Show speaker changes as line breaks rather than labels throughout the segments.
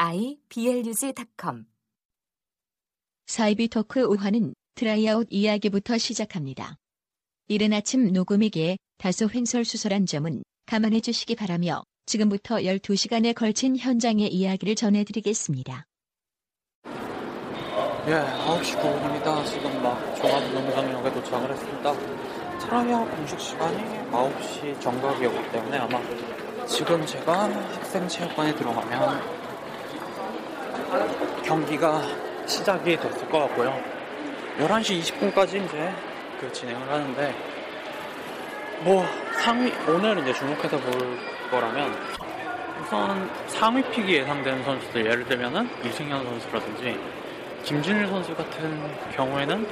iblog.com
사이비 토크 5화는 트라이아웃 이야기부터 시작합니다. 이른 아침 녹음이기에 다소 횡설수설한 점은 감안해 주시기 바라며 지금부터 12시간에 걸친 현장의 이야기를 전해드리겠습니다.
예, 9시 9분입니다. 지금 막 종합 운동장역에 도착을 했습니다. 트라이아웃 공식 시간이 9시 정각이었기 때문에 아마 지금 제가 학생체육관에 들어가면 경기가 시작이 됐을 것 같고요. 11시 20분까지 이제 그 진행을 하는데 뭐 상위 오늘 이제 주목해서 볼 거라면 우선 상위 픽이 예상되는 선수들 예를 들면은 이승현 선수라든지 김준일 선수 같은 경우에는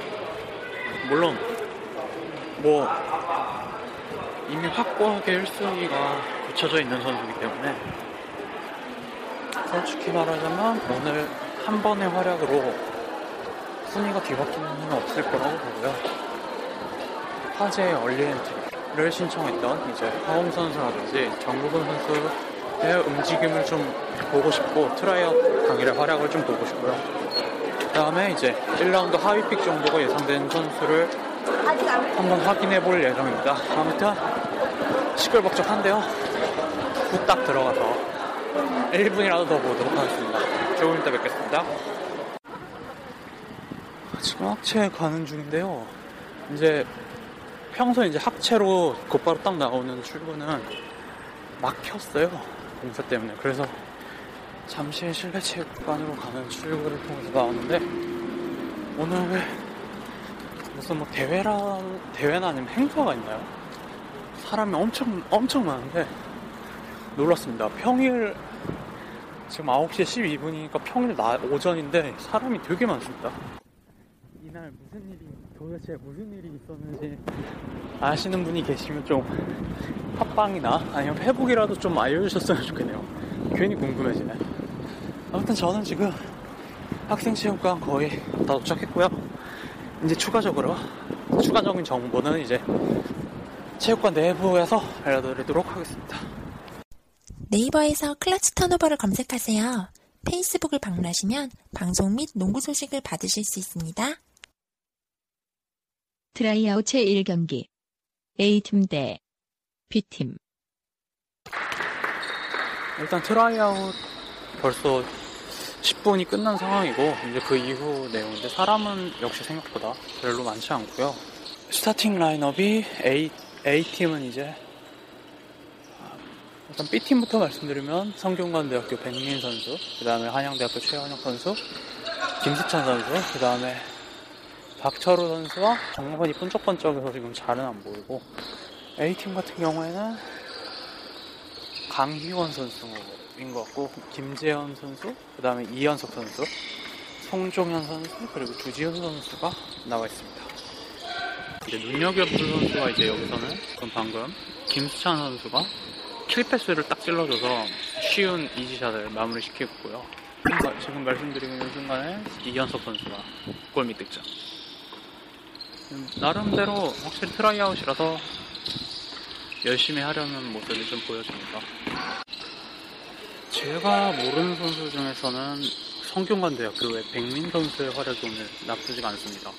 물론 뭐 이미 확고하게 1순위가 굳혀져 있는 선수이기 때문에 솔직히 말하자면 오늘 한 번의 활약으로 순위가 뒤바뀌는 일은 없을 거라고 보고요. 화제의 early entry를 신청했던 이제 허웅 선수라든지 정효근 선수의 움직임을 좀 보고 싶고 트라이아웃 당일의 활약을 좀 보고 싶고요. 그 다음에 이제 1라운드 하위 pick 정도가 예상된 선수를 한번 확인해 볼 예정입니다. 아무튼 시끌벅적한데요. 후딱 들어가서 1분이라도 더 보도록 하겠습니다. 조금 이따 뵙겠습니다. 지금 학체 가는 중인데요. 이제 평소 이제 학체로 곧바로 딱 나오는 출구는 막혔어요. 공사 때문에. 그래서 잠시 실내 체육관으로 가는 출구를 통해서 나왔는데 오늘 무슨 뭐 대회라 대회나 아니면 행사가 있나요? 사람이 엄청 엄청 많은데 놀랐습니다. 평일 지금 9시 12분이니까 평일 나, 오전인데 사람이 되게 많습니다. 이날 무슨 일이 도대체 무슨 일이 있었는지 아시는 분이 계시면 좀 팟빵이나 아니면 페북이라도 좀 알려주셨으면 좋겠네요. 괜히 궁금해지네. 아무튼 저는 지금 학생 체육관 거의 다 도착했고요. 이제 추가적으로 추가적인 정보는 이제 체육관 내부에서 알려드리도록 하겠습니다.
네이버에서 클러치 턴오버를 검색하세요. 페이스북을 방문하시면 방송 및 농구 소식을 받으실 수 있습니다.
트라이아웃 제1경기 A팀 대 B팀
일단 트라이아웃 벌써 10분이 끝난 상황이고 이제 그 이후 내용인데 사람은 역시 생각보다 별로 많지 않고요. 스타팅 라인업이 A A팀은 이제 일단 B팀부터 말씀드리면 성균관대학교 백민 선수, 그 다음에 한양대학교 최현혁 선수, 김수찬 선수, 그 다음에 박철우 선수와 정모건이 번쩍번쩍해서 지금 잘은 안 보이고 A팀 같은 경우에는 강희원 선수인 것 같고 김재현 선수, 그 다음에 이현석 선수, 송종현 선수 그리고 주지훈 선수가 나와 있습니다. 이제 눈여겨볼 선수가 이제 여기서는 방금 김수찬 선수가 킬패스를 딱 찔러줘서 쉬운 이지샷을 마무리시키고요. 그러니까 지금 말씀드리고 있는 순간에 이현석 선수가 골밑 득점. 음, 나름대로 확실히 트라이아웃이라서 열심히 하려는 모습을 좀 보여줍니다. 제가 모르는 선수 중에서는 성균관대학교의 백민 선수의 활약이 오늘 나쁘지가 않습니다.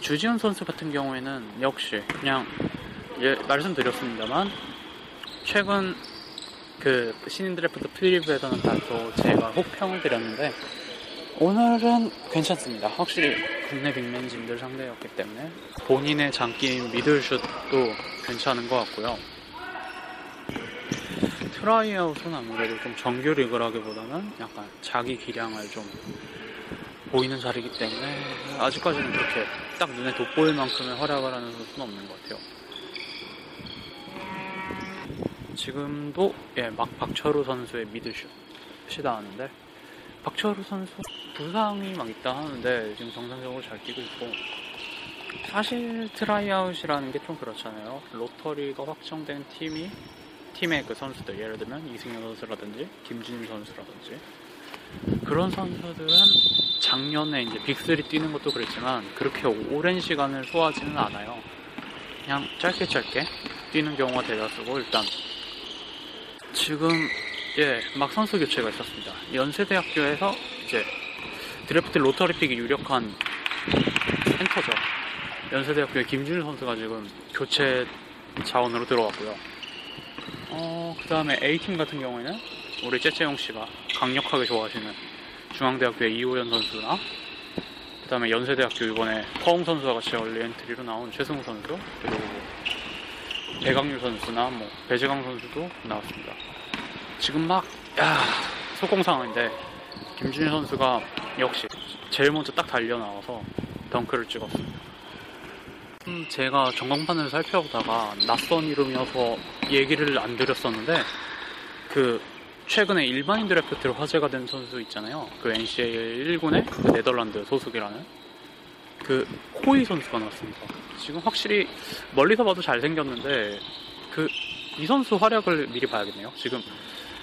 주지훈 선수 같은 경우에는 역시 그냥 예, 말씀드렸습니다만 최근 그 신인 드래프트 프리뷰에서는 다소 제가 혹평을 드렸는데 오늘은 괜찮습니다. 확실히 국내 빅맨진들 상대였기 때문에 본인의 장기인 미들슛도 괜찮은 것 같고요. 트라이아웃은 아무래도 좀 정규 리그라기보다는 약간 자기 기량을 좀 보이는 자리이기 때문에 아직까지는 그렇게 딱 눈에 돋보일 만큼의 활약을 하는 선수는 없는 것 같아요. 지금도 예, 막 박철호 선수의 미드슛이 나왔는데 박철호 선수 부상이 막 있다 하는데 지금 정상적으로 잘 뛰고 있고 사실 트라이아웃이라는 게 좀 그렇잖아요. lottery가 확정된 팀이 팀의 그 선수들 예를 들면 이승현 선수라든지 김준일 선수라든지 그런 선수들은 작년에 이제 빅3 뛰는 것도 그랬지만 그렇게 오랜 시간을 소화하지는 않아요. 그냥 짧게 짧게 뛰는 경우가 대다수고 일단 지금 예, 막 선수 교체가 있었습니다. 연세대학교에서 이제 드래프트 lottery pick이 유력한 센터죠. 연세대학교의 김준일 선수가 지금 교체 자원으로 들어왔고요. 어, 그 다음에 A팀 같은 경우에는 우리 째째용 씨가 강력하게 좋아하시는 중앙대학교의 이호현 선수나 그 다음에 연세대학교 이번에 허웅 선수와 같이 early entry로 나온 최승욱 선수 그리고 뭐 배강유 선수나 뭐 배재강 선수도 나왔습니다. 지금 막 야, 속공 상황인데 김준일 선수가 역시 제일 먼저 딱 달려 나와서 덩크를 찍었습니다. 음, 제가 전광판을 살펴보다가 낯선 이름이어서 얘기를 안 드렸었는데 그 최근에 일반인 드래프트로 화제가 된 선수 있잖아요. 그 NCAA 1군의 그 네덜란드 소속이라는 그 코이 선수가 나왔습니다. 지금 확실히 멀리서 봐도 잘생겼는데 그 이 선수 활약을 미리 봐야겠네요. 지금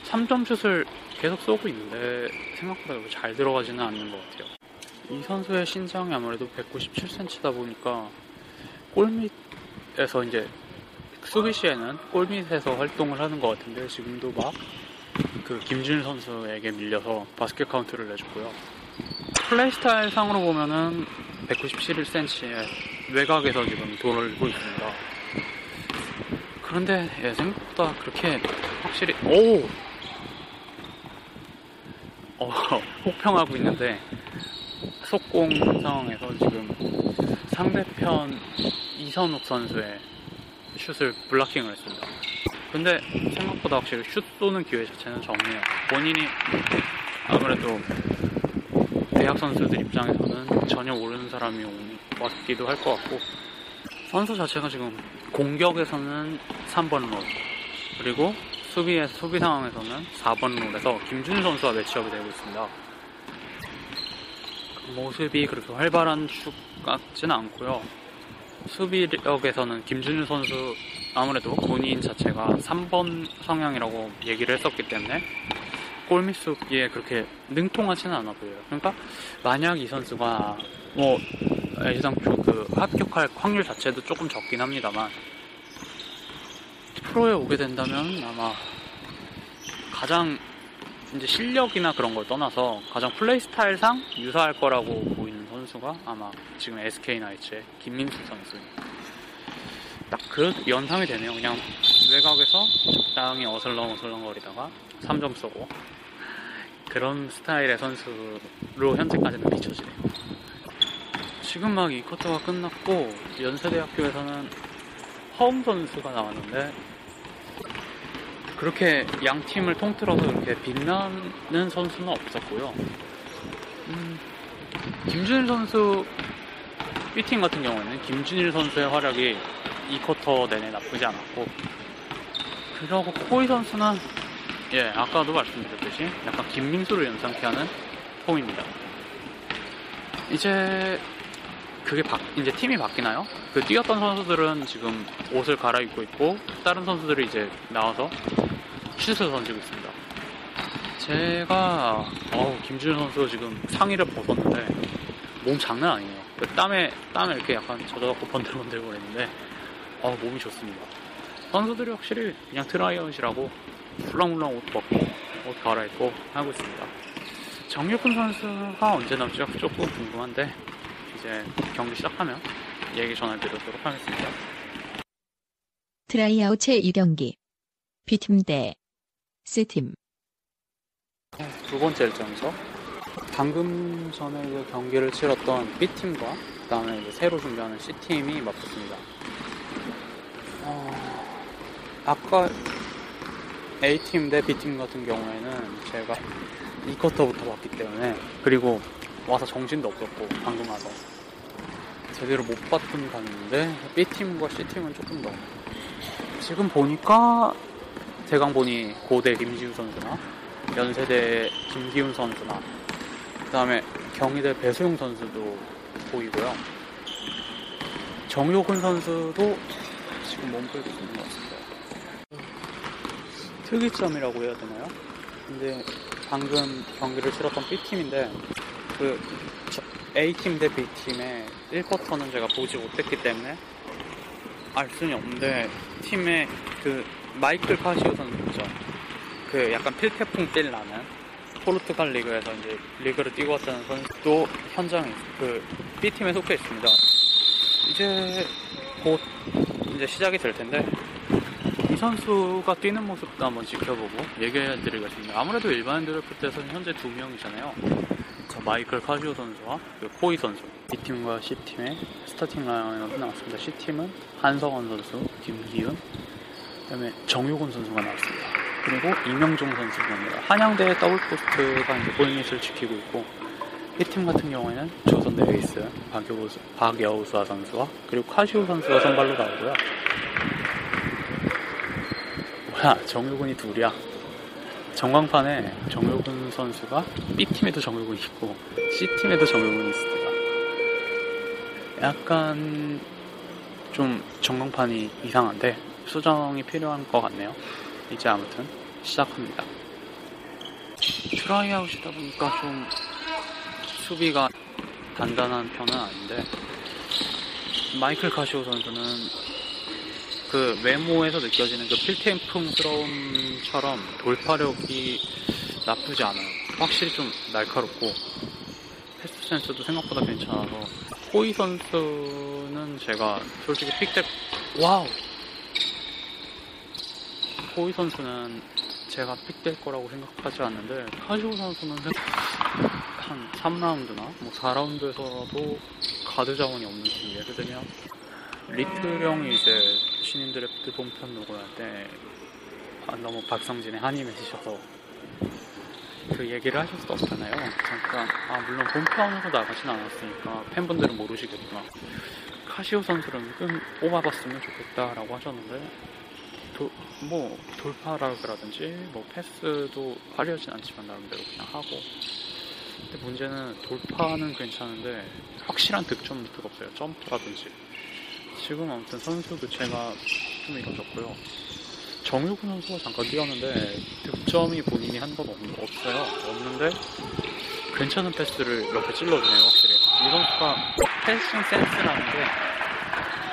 3점 슛을 계속 쏘고 있는데 생각보다 잘 들어가지는 않는 것 같아요. 이 선수의 신장이 아무래도 197cm다 보니까 골밑에서 이제 수비 시에는 골밑에서 활동을 하는 것 같은데 지금도 막 그 김준일 선수에게 밀려서 바스켓 카운트를 내줬고요. 플레이 스타일 상으로 보면은 197cm의 외곽에서 지금 돌고 있습니다. 그런데 예, 생각보다 그렇게 확실히 오 어, 혹평하고 있는데 속공 상황에서 지금 상대편 이선욱 선수의 슛을 블락킹을 했습니다. 근데 생각보다 확실히 슛 쏘는 기회 자체는 적네요. 본인이 아무래도 대학 선수들 입장에서는 전혀 모르는 사람이 왔기도 할 것 같고 선수 자체가 지금 공격에서는 3번 롤 그리고 수비의 수비 상황에서는 4번 롤에서 김준일 선수와 매치업이 되고 있습니다. 그 모습이 그렇게 활발한 축 같지는 않고요. 수비력에서는 김준일 선수 아무래도 본인 자체가 3번 성향이라고 얘기를 했었기 때문에 골밑 수비에 그렇게 능통하지는 않아 보여요. 그러니까 만약 이 선수가 뭐 애시당초 그 합격할 확률 자체도 조금 적긴 합니다만 프로에 오게 된다면 아마 가장 이제 실력이나 그런 걸 떠나서 가장 플레이 스타일상 유사할 거라고 보이는 선수가 아마 지금 SK 나이츠의 김민수 선수. 딱그 연상이 되네요. 그냥 외곽에서 적당히 어슬렁 어슬렁거리다가 3점 쏘고 그런 스타일의 선수로 현재까지는 비춰지네요. 지금 막이 쿼터가 끝났고 연세대학교에서는 허웅 선수가 나왔는데 그렇게 양 팀을 통틀어서 그렇게 빛나는 선수는 없었고요. 음, 김준일 선수 B팀 같은 경우에는 김준일 선수의 활약이 이 쿼터 내내 나쁘지 않았고 그리고 코이 선수는 예 아까도 말씀드렸듯이 약간 김민수를 연상케 하는 폼입니다. 이제 그게 바, 이제 팀이 바뀌나요? 그 뛰었던 선수들은 지금 옷을 갈아입고 있고 다른 선수들이 이제 나와서 슛을 던지고 있습니다. 제가 어우 김준일 선수 지금 상의를 벗었는데 몸 장난 아니에요. 그 땀에 땀에 이렇게 약간 젖어갖고 번들번들 거리는데 어 몸이 좋습니다. 선수들이 확실히 그냥 트라이아웃이라고 훌렁훌렁 옷 벗고 옷 갈아입고 하고 있습니다. 정효근 선수가 언제 나올지가 조금 궁금한데 이제 경기 시작하면 얘기 전해드리도록 하겠습니다.
트라이아웃 제2경기 B팀 대 C팀
두 번째 일정이죠. 방금 전에 이제 경기를 치렀던 B팀과 그 다음에 이제 새로 준비하는 C팀이 맞붙습니다. 어, 아까 A팀 대 B팀 같은 경우에는 제가 2쿼터부터 봤기 때문에 그리고 와서 정신도 없었고 방금 와서. 제대로 못 봤던 감인데 B팀과 C팀은 조금 더. 지금 보니까 대강 보니 고대 김지우 선수나 연세대 김기훈 선수나 그 다음에 경희대 배수용 선수도 보이고요. 정효근 선수도 지금 몸풀고 있는 것 같습니다 특이점이라고 해야 되나요? 근데 방금 경기를 치렀던 B팀인데 그 저- A팀 대 B팀의 1쿼터는 제가 보지 못했기 때문에 알 수는 없는데 팀의 그 마이클 카시오 선수 있죠. 그 약간 필태풍 삘 나는 포르투갈 리그에서 이제 리그를 뛰고 왔다는 선수도 현장에 그 B팀에 속해 있습니다. 이제 곧 이제 시작이 될 텐데 이 선수가 뛰는 모습도 한번 지켜보고 얘기해 드리겠습니다. 아무래도 일반인 드래프트에서는 현재 두 명이잖아요. 자, 마이클 카시오 선수와 그 코이 선수. B팀과 C팀의 스타팅 라인업이 나왔습니다. C팀은 한성원 선수, 김기훈, 그다음에 정효근 선수가 나왔습니다. 그리고 이명종 선수가 나옵니다. 한양대 더블 포스트가 이제 골밑을 지키고 있고 B팀 같은 경우에는 조선대 에이스 박여우수, 박여우수아 선수와 그리고 카시오 선수가 선발로 나오고요. 뭐야 정효근이 둘이야. 전광판에 정효근 선수가 B팀에도 정효근이 있고 C팀에도 정효근이 있습니다. 약간 좀 전광판이 이상한데 수정이 필요한 것 같네요. 이제 아무튼 시작합니다. 트라이아웃이다 보니까 좀 수비가 단단한 편은 아닌데 마이클 카시오 선수는 그 외모에서 느껴지는 그 필템풍스러움처럼 돌파력이 나쁘지 않아요. 확실히 좀 날카롭고 패스 센스도 생각보다 괜찮아서. 코이 선수는 제가 솔직히 pick돼 wow! 코이 선수는 제가 pick될 거라고 생각하지 않는데 카시오 선수는 생- 한 3라운드나 뭐 4라운드에서도 가드 자원이 없는 팀 예를 들면 리틀 형이 이제 신인 드래프트 본편 녹음할 때 아, 너무 박성진의 한이 맺으셔서 그 얘기를 없잖아요. 잠깐 아 물론 본편으로 나가진 않았으니까 팬분들은 모르시겠구나. 카시오 선수를 좀 뽑아봤으면 좋겠다라고 하셨는데 도- 뭐 돌파라든지 뭐 패스도 화려하진 않지만 나름대로 그냥 하고 근데 문제는 돌파는 괜찮은데 확실한 득점 루트가 없어요. 점프라든지 지금 아무튼 선수 교체가 좀 이루어졌고요. 정유근 선수가 잠깐 뛰었는데 득점이 본인이 한 건 없어요. 없는데 괜찮은 패스를 이렇게 찔러주네요. 확실히 이 선수가 패싱 센스라는 게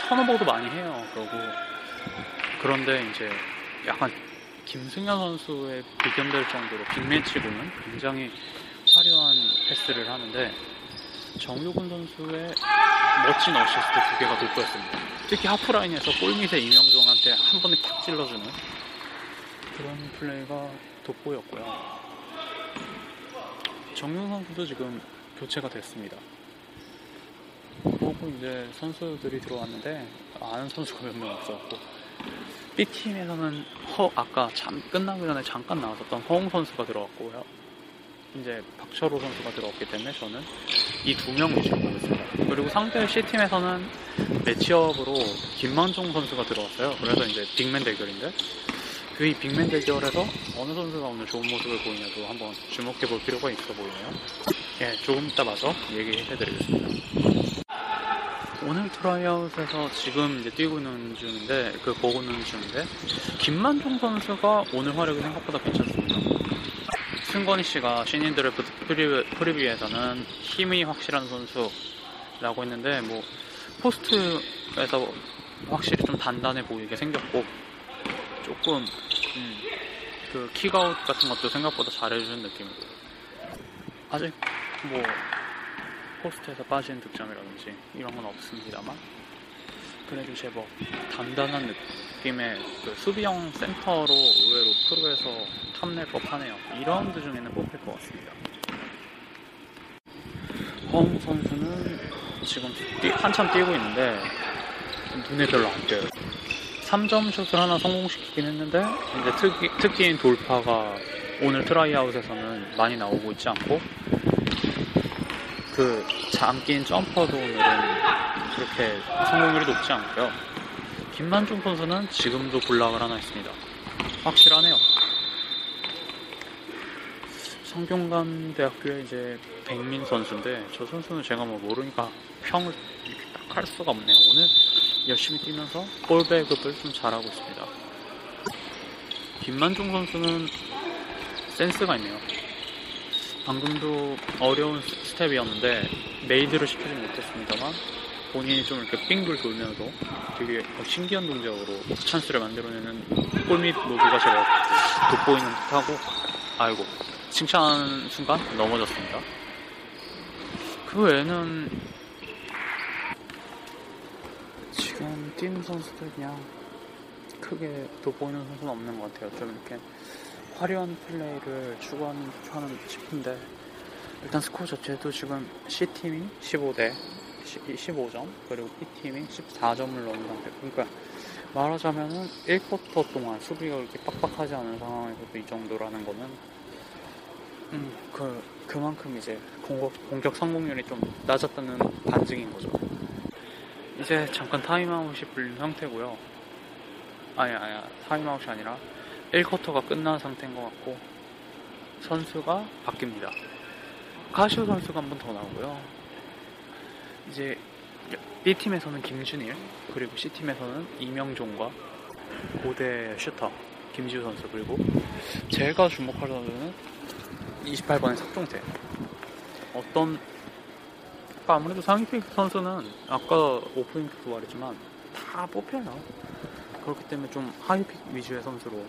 턴오버도 많이 해요. 그러고 그런데 이제 약간 김승현 선수에 비견될 정도로 big man치고는 굉장히 화려한 패스를 하는데 정효근 선수의 멋진 어시스트 두 개가 돋보였습니다. 특히 하프라인에서 골 밑에 이명종한테 한 번에 탁 찔러주는 그런 플레이가 돋보였고요. 정효근 선수도 지금 교체가 됐습니다. 그리고 이제 선수들이 들어왔는데 아는 선수가 몇 명 없었고 B팀에서는 허 아까 참 끝나기 전에 잠깐 나왔었던 허웅 선수가 들어왔고요. 이제 박철호 선수가 들어왔기 때문에 저는 이 두 명 위주로 가겠습니다. 그리고 상대 C팀에서는 매치업으로 김만종 선수가 들어왔어요. 그래서 이제 빅맨 대결인데 그 이 빅맨 대결에서 어느 선수가 오늘 좋은 모습을 보이냐도 한번 주목해 볼 필요가 있어 보이네요. 예, 조금 이따 봐서 얘기해 드리겠습니다. 오늘 tryout에서 지금 이제 뛰고 있는 중인데 그 보고 있는 중인데 김만종 선수가 오늘 활약이 생각보다 괜찮습니다. 승건희 씨가 신인 드래프트 프리, preview에서는 힘이 확실한 선수라고 했는데 뭐 포스트에서 확실히 좀 단단해 보이게 생겼고 조금 음, 그 킥아웃 같은 것도 생각보다 잘해주는 느낌이고. 아직 뭐 포스트에서 빠진 득점이라든지 이런 건 없습니다만 그래도 제법 단단한 느낌의 그 수비형 센터로 의외로 프로에서 탐낼 법하네요. 2라운드 중에는 뽑힐 것 같습니다. 허웅 선수는 지금 뛰- 한참 뛰고 있는데 눈에 별로 안 띄어요. 3점 슛을 하나 성공시키긴 했는데 이제 특기, 특기인 돌파가 오늘 tryout에서는 많이 나오고 있지 않고 그 장기인 jumper도 오늘은 그렇게 성공률이 높지 않고요. 김만중 선수는 지금도 block을 하나 있습니다. 확실하네요. 성균관대학교의 이제 백민 선수인데 저 선수는 제가 뭐 모르니까 평을 딱 할 수가 없네요. 오늘 열심히 뛰면서 볼 배급을 좀 잘하고 있습니다. 김만중 선수는 센스가 있네요. 방금도 어려운 스- 스텝이었는데 made를 시키지 못했습니다만 본인이 좀 이렇게 빙글 돌면서 되게 신기한 동작으로 찬스를 만들어내는 골밑 move가 제가 돋보이는 듯하고 아이고 칭찬 순간 넘어졌습니다. 그 외에는 지금 뛰는 선수들 그냥 크게 돋보이는 선수는 없는 것 같아요. 좀 이렇게 화려한 플레이를 추구하는 하는 싶은데 일단 스코어 자체도 지금 C팀이 15대 15점 그리고 B팀이 14점을 넣은 상태 그러니까 말하자면은 1쿼터 동안 수비가 그렇게 빡빡하지 않은 상황에서도 이 정도라는 거는 음, 그, 그만큼 이제 공격, 공격 성공률이 좀 낮았다는 반증인 거죠. 이제 잠깐 타임아웃이 불린 상태고요. 아니, 아니, 타임아웃이 아니라 1쿼터가 끝난 상태인 것 같고 선수가 바뀝니다. 카시오 선수가 한 번 더 나오고요. 이제 B팀에서는 김준일 그리고 C팀에서는 이명종과 고대 슈터 김지우 선수 그리고 제가 주목할 선수는 28번의 석종태 어떤 아까 아무래도 상위픽 선수는 아까 오프닝도 말했지만 다 뽑혀요 그렇기 때문에 좀 하이픽 위주의 선수로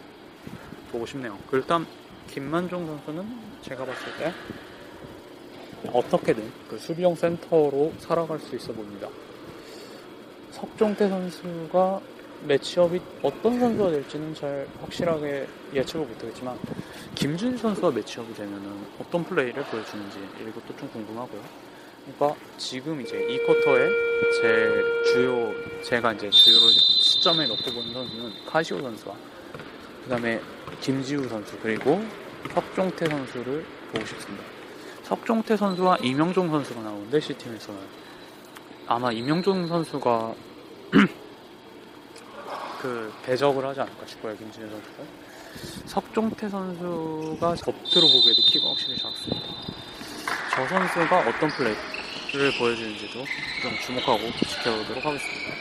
보고 싶네요. 일단 김만종 선수는 제가 봤을 때 어떻게든 그 수비형 센터로 살아갈 수 있어 보입니다. 석종태 선수가 매치업이 어떤 선수가 될지는 잘 확실하게 예측을 못하겠지만 김준일 선수가 매치업이 되면은 어떤 플레이를 보여주는지 이것도 좀 궁금하고요. 그러니까 지금 이제 이 쿼터에 제 주요 제가 이제 주요로 시점에 넣고 보는 선수는 카시오 선수와 그다음에 김지우 선수 그리고 석종태 선수를 보고 싶습니다. 석종태 선수와 이명종 선수가 나오는데 C팀에서는 아마 이명종 선수가 그 배적을 하지 않을까 싶어요 김지우 선수가 석종태 선수가 겉으로 보기에도 키가 확실히 작습니다. 저 선수가 어떤 플레이를 보여주는지도 좀 주목하고 지켜보도록 하겠습니다.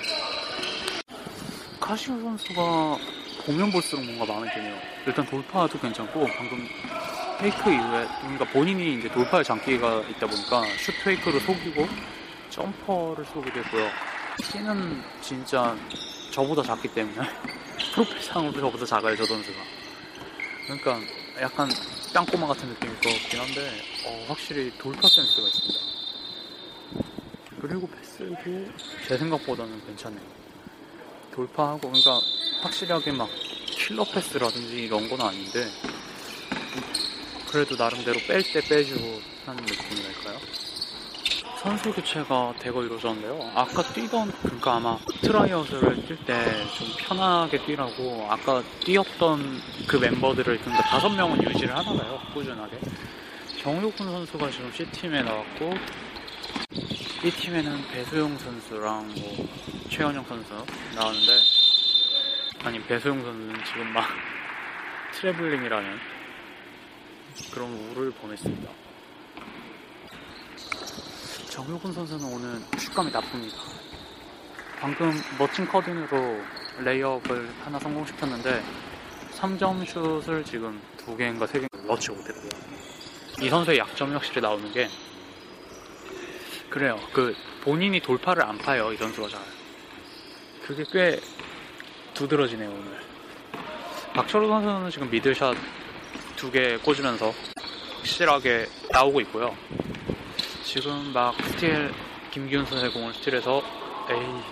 카시오 선수가 보면 볼수록 뭔가 마음에 드네요. 일단 돌파도 괜찮고 방금 페이크 이후에 그러니까 본인이 이제 돌파의 장기가 있다 보니까 슛 페이크로 속이고 jumper를 쏘기도 했고요. 키는 진짜 저보다 작기 때문에 프로필상으로 저보다 작아요 저 선수가. 그러니까 약간 땅꼬마 같은 느낌일 것 같긴 한데 어, 확실히 돌파 센스가 있습니다. 그리고 패스도 제 생각보다는 괜찮네요. 돌파하고 그러니까 확실하게 막 killer pass라든지 이런 건 아닌데 그래도 나름대로 뺄 때 빼주고 하는 느낌이랄까요? 선수 교체가 대거 이루어졌는데요. 아까 뛰던 그러니까 아마 tryout을 뛸 때 좀 편하게 뛰라고 아까 뛰었던 그 멤버들을 그러니까 다섯 명은 유지를 하나 봐요. 꾸준하게. 정효근 선수가 지금 C팀에 나왔고 B팀에는 배수용 선수랑 뭐 최현영 선수 나왔는데 아니 배수용 선수는 지금 막 트래블링이라는 그런 우를 범했습니다. 정효근 선수는 오늘 슛감이 나쁩니다. 방금 멋진 cutting으로 레이업을 하나 성공시켰는데 3점 슛을 지금 두 개인가 세 개 넣지 못했고요. 이 선수의 약점이 확실히 나오는 게 그래요. 그 본인이 돌파를 안 파요. 이 선수가 잘. 그게 꽤 두드러지네요 오늘. 박철호 선수는 지금 middle shot 두 개 꽂으면서 확실하게 나오고 있고요. 지금 막 스틸 김기훈 선수의 공을 스틸해서 에이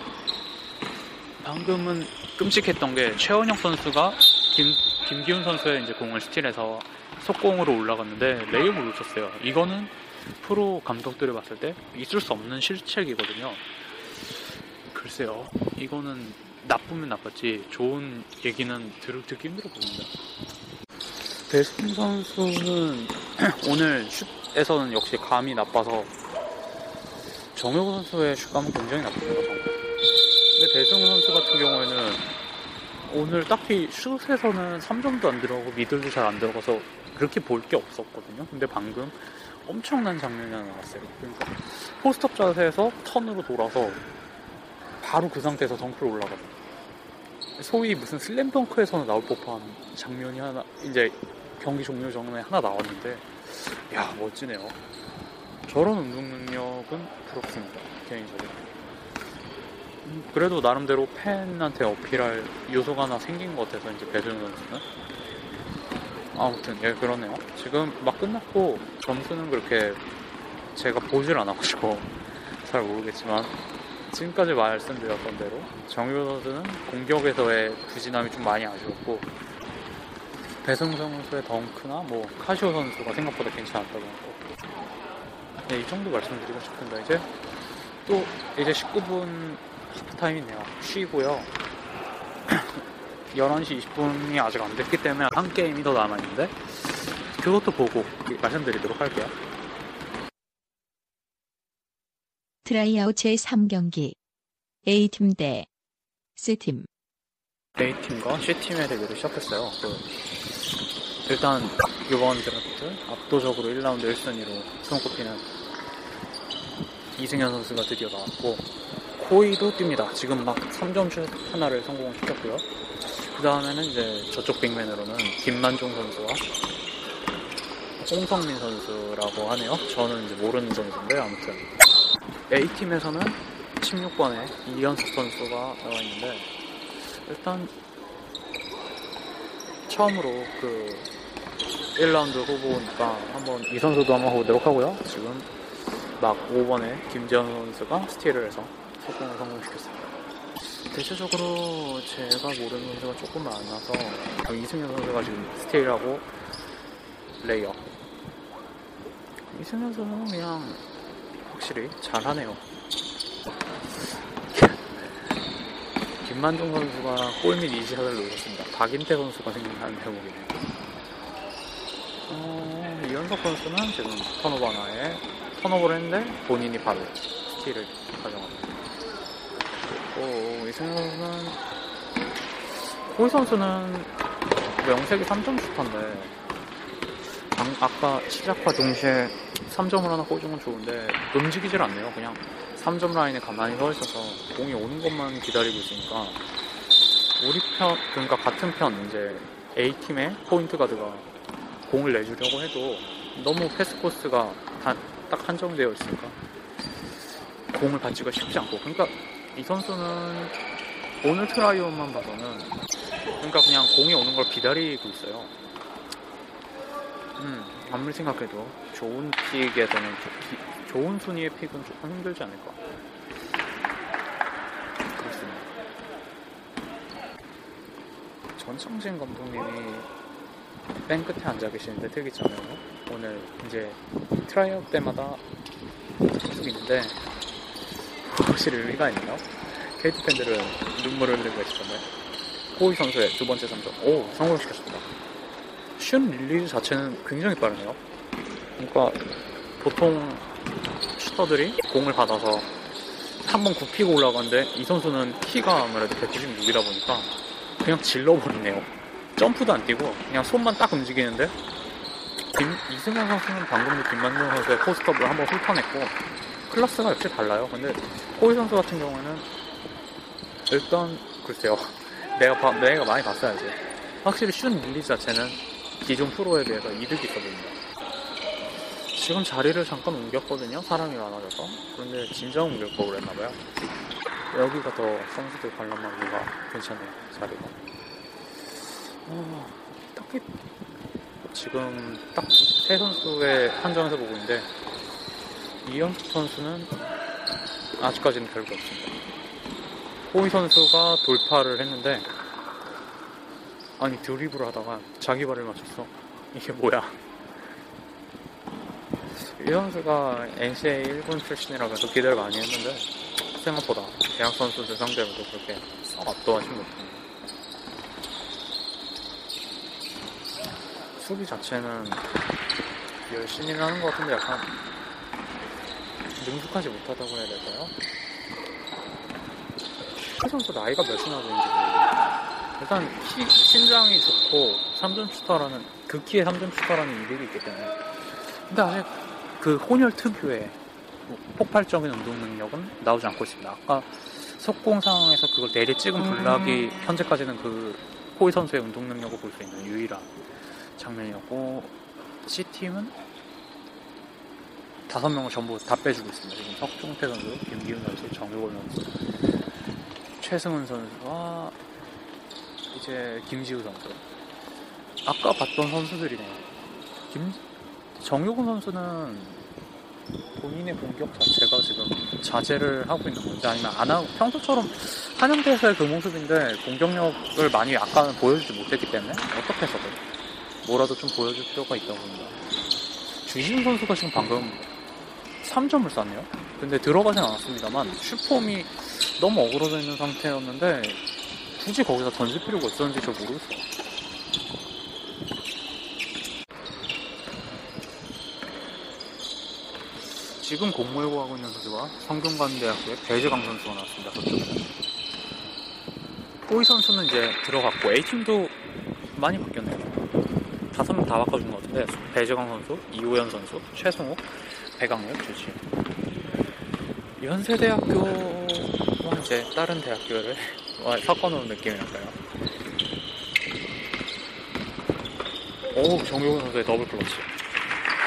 방금은 끔찍했던 게 최원혁 선수가 김, 김기훈 선수의 이제 공을 스틸해서 속공으로 올라갔는데 레이업을 놓쳤어요. 이거는 프로 감독들이 봤을 때 있을 수 없는 실책이거든요. 글쎄요, 이거는 나쁘면 나빴지 좋은 얘기는 들, 듣기 힘들어 보입니다. 배승 선수는 오늘 슛 에서는 역시 감이 나빠서 정효 선수의 슛감은 굉장히 나쁩니다. 근데 배승 선수 같은 경우에는 오늘 딱히 슛에서는 3점도 안 들어가고 미들도 잘 안 들어가서 그렇게 볼 게 없었거든요. 근데 방금 엄청난 장면이 하나 나왔어요. 그러니까 포스트업 자세에서 턴으로 돌아서 바로 그 상태에서 덩크를 올라가요. 소위 무슨 슬램덩크에서는 나올 법한 장면이 하나 이제 경기 종료 전에 하나 나왔는데 야 멋지네요. 저런 운동 능력은 부럽습니다. 개인적으로. 음, 그래도 나름대로 팬한테 어필할 요소가 하나 생긴 것 같아서 이제 배준 선수는 아무튼 예 그러네요. 지금 막 끝났고 점수는 그렇게 제가 보질 않아가지고 잘 모르겠지만 지금까지 말씀드렸던 대로 정효 선수는 공격에서의 부진함이 좀 많이 아쉬웠고 배승 선수의 덩크나 뭐 카시오 선수가 생각보다 괜찮았다고 하고. 네, 이 정도 말씀드리고 싶은데 이제 또 이제 19분 하프타임이네요. 쉬고요. 11시 20분이 아직 안 됐기 때문에 한 게임이 더 남아있는데 그것도 보고 말씀드리도록 할게요.
트라이아웃 제3경기. A팀 대 C팀.
A팀과 C팀의 대결을 시작했어요. 그 일단 이번 드래프트 압도적으로 1라운드 1순위로 손꼽히는 이승현 선수가 드디어 나왔고 코이도 뜁니다. 지금 막 3점 슛 하나를 성공시켰고요. 그 다음에는 이제 저쪽 빅맨으로는 김만종 선수와 홍성민 선수라고 하네요. 저는 이제 모르는 선수인데 아무튼 A팀에서는 16번에 이현석 선수가 나와 있는데 일단 처음으로 그 1라운드 후보니까 한번 이 선수도 한번 보도록 하고요. 지금 막 5번에 김재현 선수가 스틸을 해서 속공을 성공시켰습니다. 대체적으로 제가 모르는 선수가 조금 많아서 이승현 선수가 지금 스틸하고 레이업 이승현 선수는 그냥 확실히 잘하네요. 김만종 선수가 골밑 easy shot을 놓쳤습니다. 박인태 선수가 생각나는 대목이네요. 어, 이현석 선수는 지금 턴오버 하나에 턴오버를 했는데 본인이 바로 스틸을 가져갑니다. 오, 이승현 선수는 코이 선수는 명색이 3점 슈터인데 방- 아까 시작과 동시에 3점을 하나 꽂은 건 좋은데 움직이질 않네요. 그냥 3점 라인에 가만히 서 있어서 공이 오는 것만 기다리고 있으니까 우리 편, 그러니까 같은 편 이제 A팀의 포인트 가드가 공을 내주려고 해도 너무 패스 코스가 딱 한정되어 있으니까 공을 받기가 쉽지 않고 그러니까 이 선수는 오늘 tryout만 봐서는 그러니까 그냥 공이 오는 걸 기다리고 있어요. 음, 아무리 생각해도 좋은 pick에서는 조- 좋은 순위의 pick은 조금 힘들지 않을까. 그렇습니다. 전창진 감독님이 맨 끝에 앉아 계시는데 특이점이에요. 오늘 이제 트라이아웃 때마다 계속 있는데 확실히 의미가 있네요. KT 팬들은 눈물을 흘리고 계실 건데 호이 선수의 두 번째 3점. 오, 성공시켰습니다. 슛 release 자체는 굉장히 빠르네요. 그러니까 보통 슈터들이 공을 받아서 한 번 굽히고 올라가는데 이 선수는 키가 아무래도 196이다 보니까 그냥 질러버리네요. 점프도 안 뛰고 그냥 손만 딱 움직이는데 김, 이승현 선수는 방금도 김만종 선수의 post up을 한번 훑어냈고 클래스가 역시 달라요. 근데 호이 선수 같은 경우에는 일단 글쎄요. 내가 봐- 내가 많이 봤어야지. 확실히 슛 release 자체는 기존 프로에 비해서 이득이 있어 보입니다. 지금 자리를 잠깐 옮겼거든요. 사람이 많아져서. 그런데 진작 옮길 걸 그랬나봐요. 여기가 더 선수들 관람하기가 괜찮네요. 자리가. 어, 딱히 지금 딱 세 선수의 한정에서 보고 있는데 이현숙 선수는 아직까지는 별거 없습니다. 호이 선수가 돌파를 했는데 아니 드리블을 하다가 자기 발을 맞췄어. 이게 뭐야? 이 선수가 NCAA 1군 출신이라 그래서 기대를 많이 했는데 생각보다 대학 선수들 상대로도 그렇게 썩 압도하지 못합니다. 수비 자체는 열심히 하는 것 같은데 약간 능숙하지 못하다고 해야 될까요? 최 선수 나이가 몇이나 되는지 모르겠어요. 일단 키, 신장이 좋고 3점 슈터라는 극기의 3점 슈터라는 이력이 있기 때문에 근데 아직 그 혼혈 특유의 뭐 폭발적인 운동 능력은 나오지 않고 있습니다. 아까 속공 상황에서 그걸 내리 찍은 블락이 현재까지는 그 호이 선수의 운동 능력을 볼 수 있는 유일한 장면이었고 C팀은 다섯 명을 전부 다 빼주고 있습니다. 지금 석종태 선수, 김기훈 선수, 정효건 선수, 최승훈 선수와 이제 김지우 선수. 아까 봤던 선수들이네요. 김 정효근 선수는 본인의 공격 자체가 지금 자제를 하고 있는 건지 아니면 안 하고 평소처럼 한양대에서의 그 모습인데 공격력을 많이 아까는 보여주지 못했기 때문에 어떻게 해서든 뭐라도 좀 보여줄 필요가 있다고 봅니다. 주신 선수가 지금 방금 3점을 쐈네요. 근데 들어가진 않았습니다만 슈폼이 너무 어그러져 있는 상태였는데 굳이 거기서 던질 필요가 있었는지 잘 모르겠어요. 지금 공모해고 하고 있는 선수가 성균관대학교의 배재강 선수가 나왔습니다. 그쪽으로. 호이 선수는 이제 들어갔고 A팀도 많이 바뀌었네요. 다섯 명 다 바꿔준 것 같은데 배재강 선수, 이호연 선수, 최승욱, 배강렬, 주지. 연세대학교와 이제 다른 대학교를 섞어놓은 느낌이랄까요. 오 정효근 선수의 double clutch.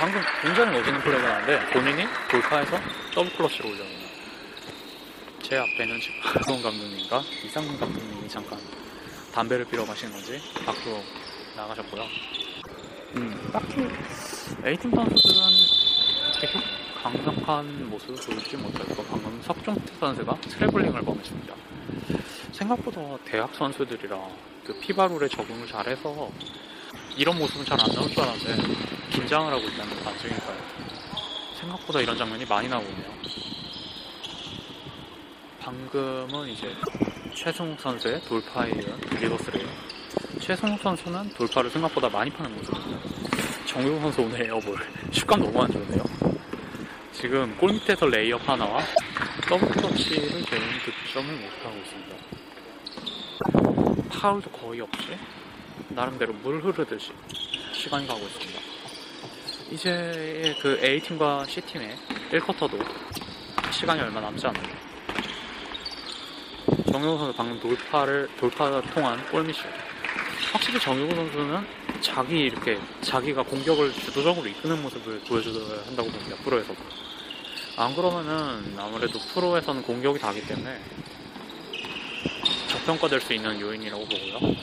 방금 굉장히 멋있는 플레이가 나는데 본인이 돌파해서 double clutch로 올려놓는 제 앞에는 지금 박수원 감독님과 이상민 감독님이 잠깐 담배를 피러 가시는 건지 밖으로 나가셨고요. 음, 딱히 A팀 선수들은 계속 강력한 모습을 보이지 못했고 방금 석종태 선수가 트래블링을 범했습니다. 생각보다 대학 선수들이라 그 피바룰에 적응을 잘해서 이런 모습은 잘 안 나올 줄 알았는데 긴장을 하고 있다는 반증일까요? 생각보다 이런 장면이 많이 나오고 있네요. 방금은 이제 최승욱 선수의 돌파에 이은 reverse 레이업. 최승욱 선수는 돌파를 생각보다 많이 파는 모습입니다. 정용 선수 오늘 air ball 슛감 너무 안 좋은데요. 지금 골 밑에서 레이업 하나와 double clutch를 개인 득점을 못하고 있습니다. 파울도 거의 없이 나름대로 물 흐르듯이 시간이 가고 있습니다. 이제 그 A팀과 C팀의 1쿼터도 시간이 얼마 남지 않아요. 정효근 선수 방금 돌파를, 돌파를 통한 골미션. 확실히 정효근 선수는 자기 이렇게, 자기가 공격을 주도적으로 이끄는 모습을 보여줘야 한다고 봅니다. 프로에서도. 안 그러면은 아무래도 프로에서는 공격이 다기 때문에 저평가될 수 있는 요인이라고 보고요.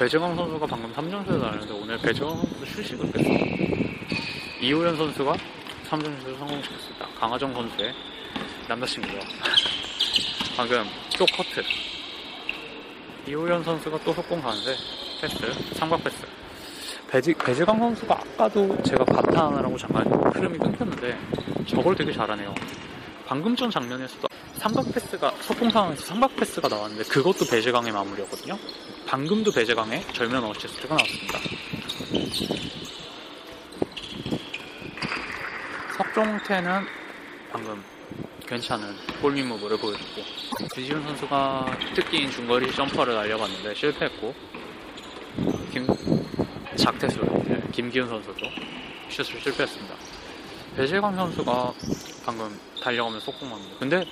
배재광 선수가 방금 3점슛을 날렸는데 오늘 배재광 선수도 휴식을 뺐어요. 이호연 선수가 3점슛을 성공시켰습니다. 강하정 선수의 남자친구죠. 방금 또 커트. 이호연 선수가 또 속공 가는데 패스, 삼각 패스. 배지, 배재광 선수가 아까도 제가 바타 하나라고 잠깐 흐름이 끊겼는데 저걸 되게 잘하네요. 방금 전 장면에서도 삼각 패스가 속공 상황에서 삼각 패스가 나왔는데 그것도 배재광의 마무리였거든요. 방금도 배재광의 절묘한 어시스트가 나왔습니다. 석종태는 방금 괜찮은 골밑 move를 보여줬고 주지훈 선수가 특기인 중거리 jumper를 날려봤는데 실패했고 김 작태수 네, 김기훈 선수도 슛을 실패했습니다. 배재광 선수가 방금 달려가면서 속공 맞는데 근데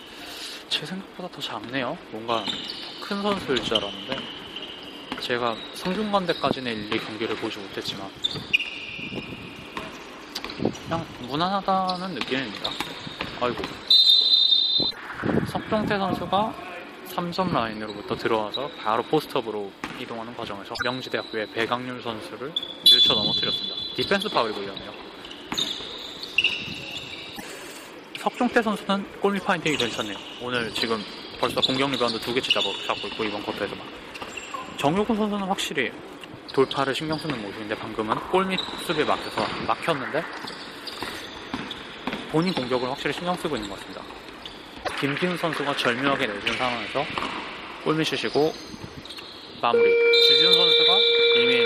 제 생각보다 더 작네요. 뭔가 더 큰 선수일 줄 알았는데 제가 성균관대까지는 일일이 경기를 보지 못했지만 그냥 무난하다는 느낌입니다. 아이고 석종태 선수가 3점 라인으로부터 들어와서 바로 post up으로 이동하는 과정에서 명지대학교의 배강률 선수를 밀쳐 넘어뜨렸습니다. 디펜스 파울이 걸렸네요. 석종태 선수는 골밑 파이팅이 괜찮네요. 오늘 지금 벌써 공격 리바운드 두 개째 잡고, 있고 이번 쿼터에서만. 정효근 선수는 확실히 돌파를 신경 쓰는 모습인데 방금은 골밑 수비에 막혀서 막혔는데 본인 공격을 확실히 신경 쓰고 있는 것 같습니다. 김기훈 선수가 절묘하게 내준 상황에서 골밑슛이고 마무리. 주지훈 선수가 이미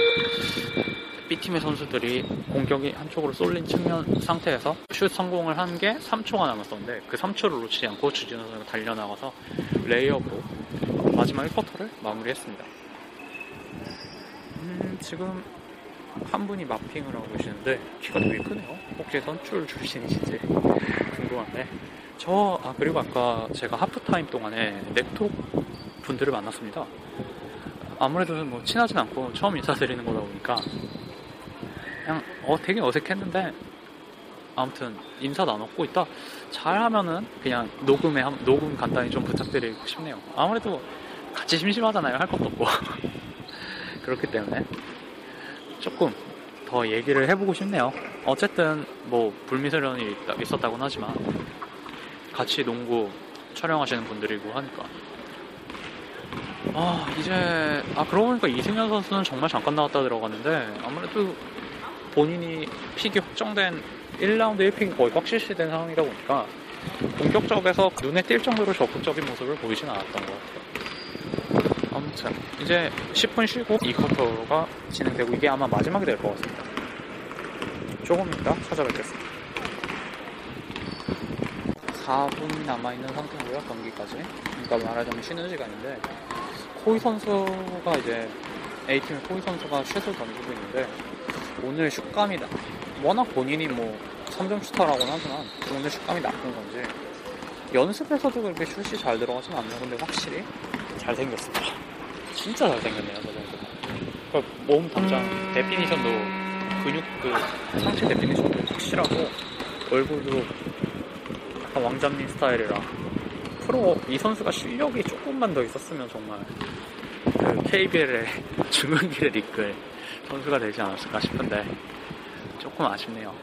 B팀의 선수들이 공격이 한쪽으로 쏠린 측면 상태에서 슛 성공을 한 게 3초가 남았었는데 그 3초를 놓치지 않고 주지훈 선수가 달려나가서 레이업으로 마지막 1쿼터를 마무리했습니다. 음, 지금 한 분이 마핑을 하고 계시는데 키가 되게 크네요. 혹시 선출 출신이신지 궁금한데 저, 아, 그리고 아까 제가 하프타임 동안에 넥톡 분들을 만났습니다. 아무래도 뭐 친하진 않고 처음 인사드리는 거다 보니까 그냥 어 되게 어색했는데 아무튼 인사 나눴고 있다 잘하면은 그냥 녹음에 한- 녹음 간단히 좀 부탁드리고 싶네요. 아무래도 같이 심심하잖아요. 할 것도 없고 그렇기 때문에 조금 더 얘기를 해보고 싶네요. 어쨌든 뭐 불미설련이 있다- 있었다고는 하지만 같이 농구 촬영하시는 분들이고 하니까 아 이제 아 그러고 보니까 이승현 선수는 정말 잠깐 나왔다 들어갔는데 아무래도 본인이 픽이 확정된 1라운드 1픽이 거의 확실시된 상황이다 보니까 공격적에서 눈에 띌 정도로 적극적인 모습을 보이진 않았던 것 같아요. 아무튼 이제 10분 쉬고 이 쿼터가 진행되고 이게 아마 마지막이 될 것 같습니다. 조금 이따 찾아뵙겠습니다. 4분이 남아있는 상태고요, 경기까지. 그러니까 말하자면 쉬는 시간인데, 코이 선수가 이제, A팀의 코이 선수가 슛을 던지고 있는데, 오늘 슛감이, 나, 워낙 본인이 뭐, 3점 슈터라고는 하지만, 오늘 슛감이 나쁜 건지, 연습에서도 그렇게 슛이 잘 들어가진 않나 근데 확실히 잘생겼습니다. 진짜 잘생겼네요, 저 정도가. 그러니까 몸 단장, definition도, 근육, 그, 상체 definition도 확실하고, 얼굴도 왕자님 스타일이라 프로 이 선수가 실력이 조금만 더 있었으면 정말 그 KBL의 중흥길의 리클 선수가 되지 않았을까 싶은데 조금 아쉽네요.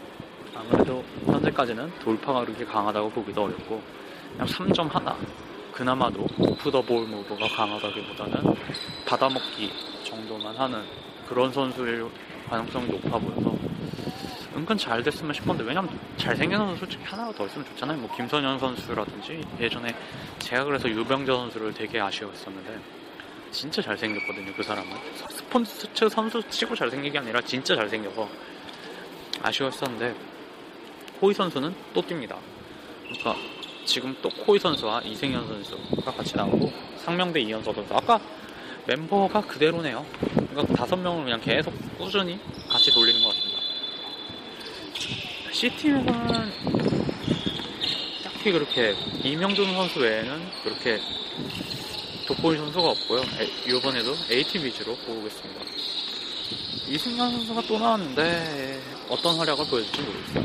아무래도 현재까지는 돌파가 그렇게 강하다고 보기도 어렵고 그냥 3점 하나 그나마도 오프 더볼 무브가 강하다기보다는 받아먹기 정도만 하는 그런 선수일 가능성이 높아 보여서 은근 잘 됐으면 싶었는데 왜냐면 잘생긴 선수 솔직히 하나가 더 있으면 좋잖아요. 뭐 김선현 선수라든지 예전에 제가 그래서 유병재 선수를 되게 아쉬워했었는데 진짜 잘생겼거든요 그 사람은. 스포츠 선수 치고 잘생긴 게 아니라 진짜 잘생겨서 아쉬웠었는데 코이 선수는 또 뜁니다. 그러니까 지금 또 코이 선수와 이승현 선수가 같이 나오고 상명대 이현서 선수. 아까 멤버가 그대로네요. 그러니까 다섯 명을 그냥 계속 꾸준히 같이 돌리는 것 같습니다 C팀에서는 딱히 그렇게 이명준 선수 외에는 그렇게 돋보일 선수가 없고요. 에- 이번에도 A팀 위주로 보겠습니다. 이승현 선수가 또 나왔는데 어떤 활약을 보여줄지 모르겠어요.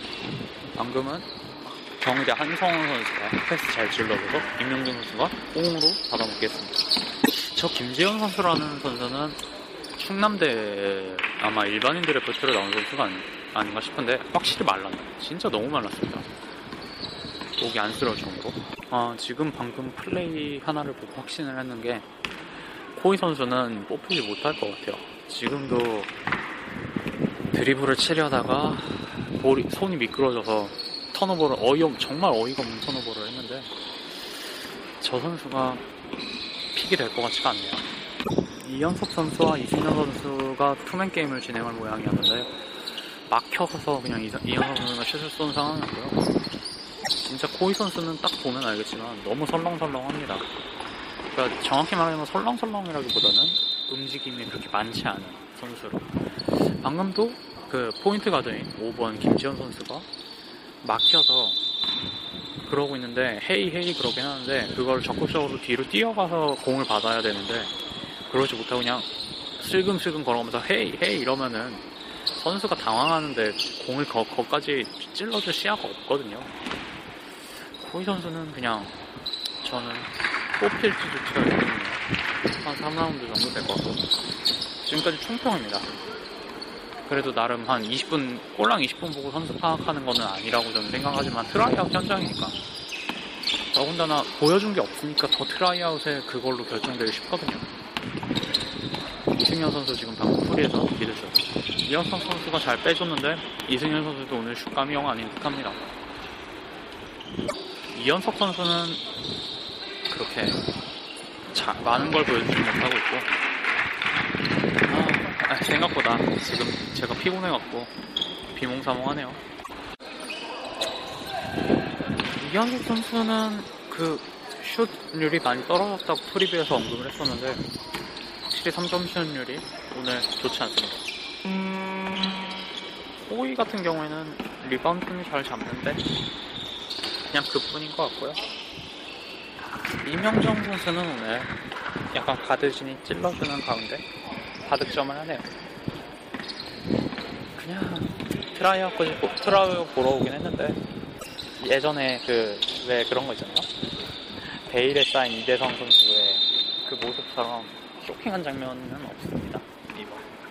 방금은 경희대 한성원 선수가 패스 잘 질러줘서 임명준 선수가 공으로 받아먹겠습니다. 저 김재현 선수라는 선수는 충남대 아마 일반인들의 표트로 나온 선수가 아니, 아닌가 싶은데 확실히 말랐네. 진짜 너무 말랐습니다. 목이 안 쓰러울 정도. 아, 지금 방금 플레이 하나를 보고 확신을 했는 게 코이 선수는 뽑히지 못할 것 같아요. 지금도 드리블을 치려다가 볼이, 손이 미끄러져서 턴오버를 어이없 정말 어이가 없는 턴오버를 했는데 저 선수가 픽이 될 것 같지가 않네요. 이현석 선수와 이승현 선수가 two man game을 진행할 모양이었는데 막혀서 그냥 이- 이현석 선수가 슛을 쏜 상황이었고요. 진짜 코이 선수는 딱 보면 알겠지만 너무 설렁설렁합니다. 그러니까 정확히 말하면 설렁설렁이라기보다는 움직임이 그렇게 많지 않은 선수로. 방금도 그 포인트 가드인 5번 김지현 선수가 막혀서 그러고 있는데 헤이 헤이 그러긴 하는데 그걸 적극적으로 뒤로 뛰어가서 공을 받아야 되는데 그러지 못하고 그냥 슬금슬금 걸어가면서 헤이 헤이 이러면은 선수가 당황하는데 공을 거, 거까지 찔러줄 시야가 없거든요. 코이 선수는 그냥 저는 뽑힐지조차 모르겠네요. 한 3라운드 정도 될 것 같고 지금까지 총평입니다. 그래도 나름 한 20분 꼴랑 20분 보고 선수 파악하는 거는 아니라고 저는 생각하지만 트라이아웃 현장이니까 더군다나 보여준 게 없으니까 더 트라이아웃에 그걸로 결정되기 쉽거든요. 이승현 선수 지금 방금 풀이에서 mid슛 이현석 선수가 잘 빼줬는데 이승현 선수도 오늘 슛감이 영 아닌 듯합니다. 이현석 선수는 그렇게 자, 많은 걸 보여주지 못하고 있고 아, 아, 생각보다 지금 제가 피곤해갖고 비몽사몽하네요. 이현석 선수는 그 슛률이 많이 떨어졌다고 프리뷰에서 언급을 했었는데 확실히 3점 슛률이 오늘 좋지 않습니다. 호이 같은 경우에는 리바운드는 잘 잡는데 그냥 그뿐인 것 같고요. 이명정 선수는 오늘 약간 가드진이 찔러주는 가운데 다득점을 하네요. 그냥 트라이아웃까지 try 보러 오긴 했는데 예전에 그 왜 그런 거 있잖아요. 베일에 쌓인 이대성 선수의 그 모습처럼 쇼킹한 장면은 없습니다.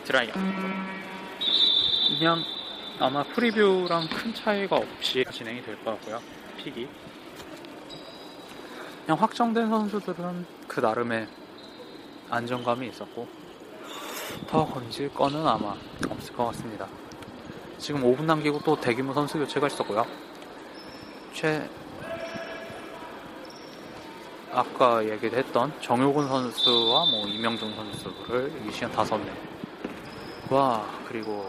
이번 드라이아. 그냥 아마 프리뷰랑 큰 차이가 없이 진행이 될 것 같고요. 픽이. 그냥 확정된 선수들은 그 나름의 안정감이 있었고 더 건질 거는 아마 없을 것 같습니다. 지금 5분 남기고 또 대규모 선수 교체가 있었고요. 최 아까 얘기를 했던 정효근 선수와 뭐 이명중 선수를 이 시간 다섯 명. 와 그리고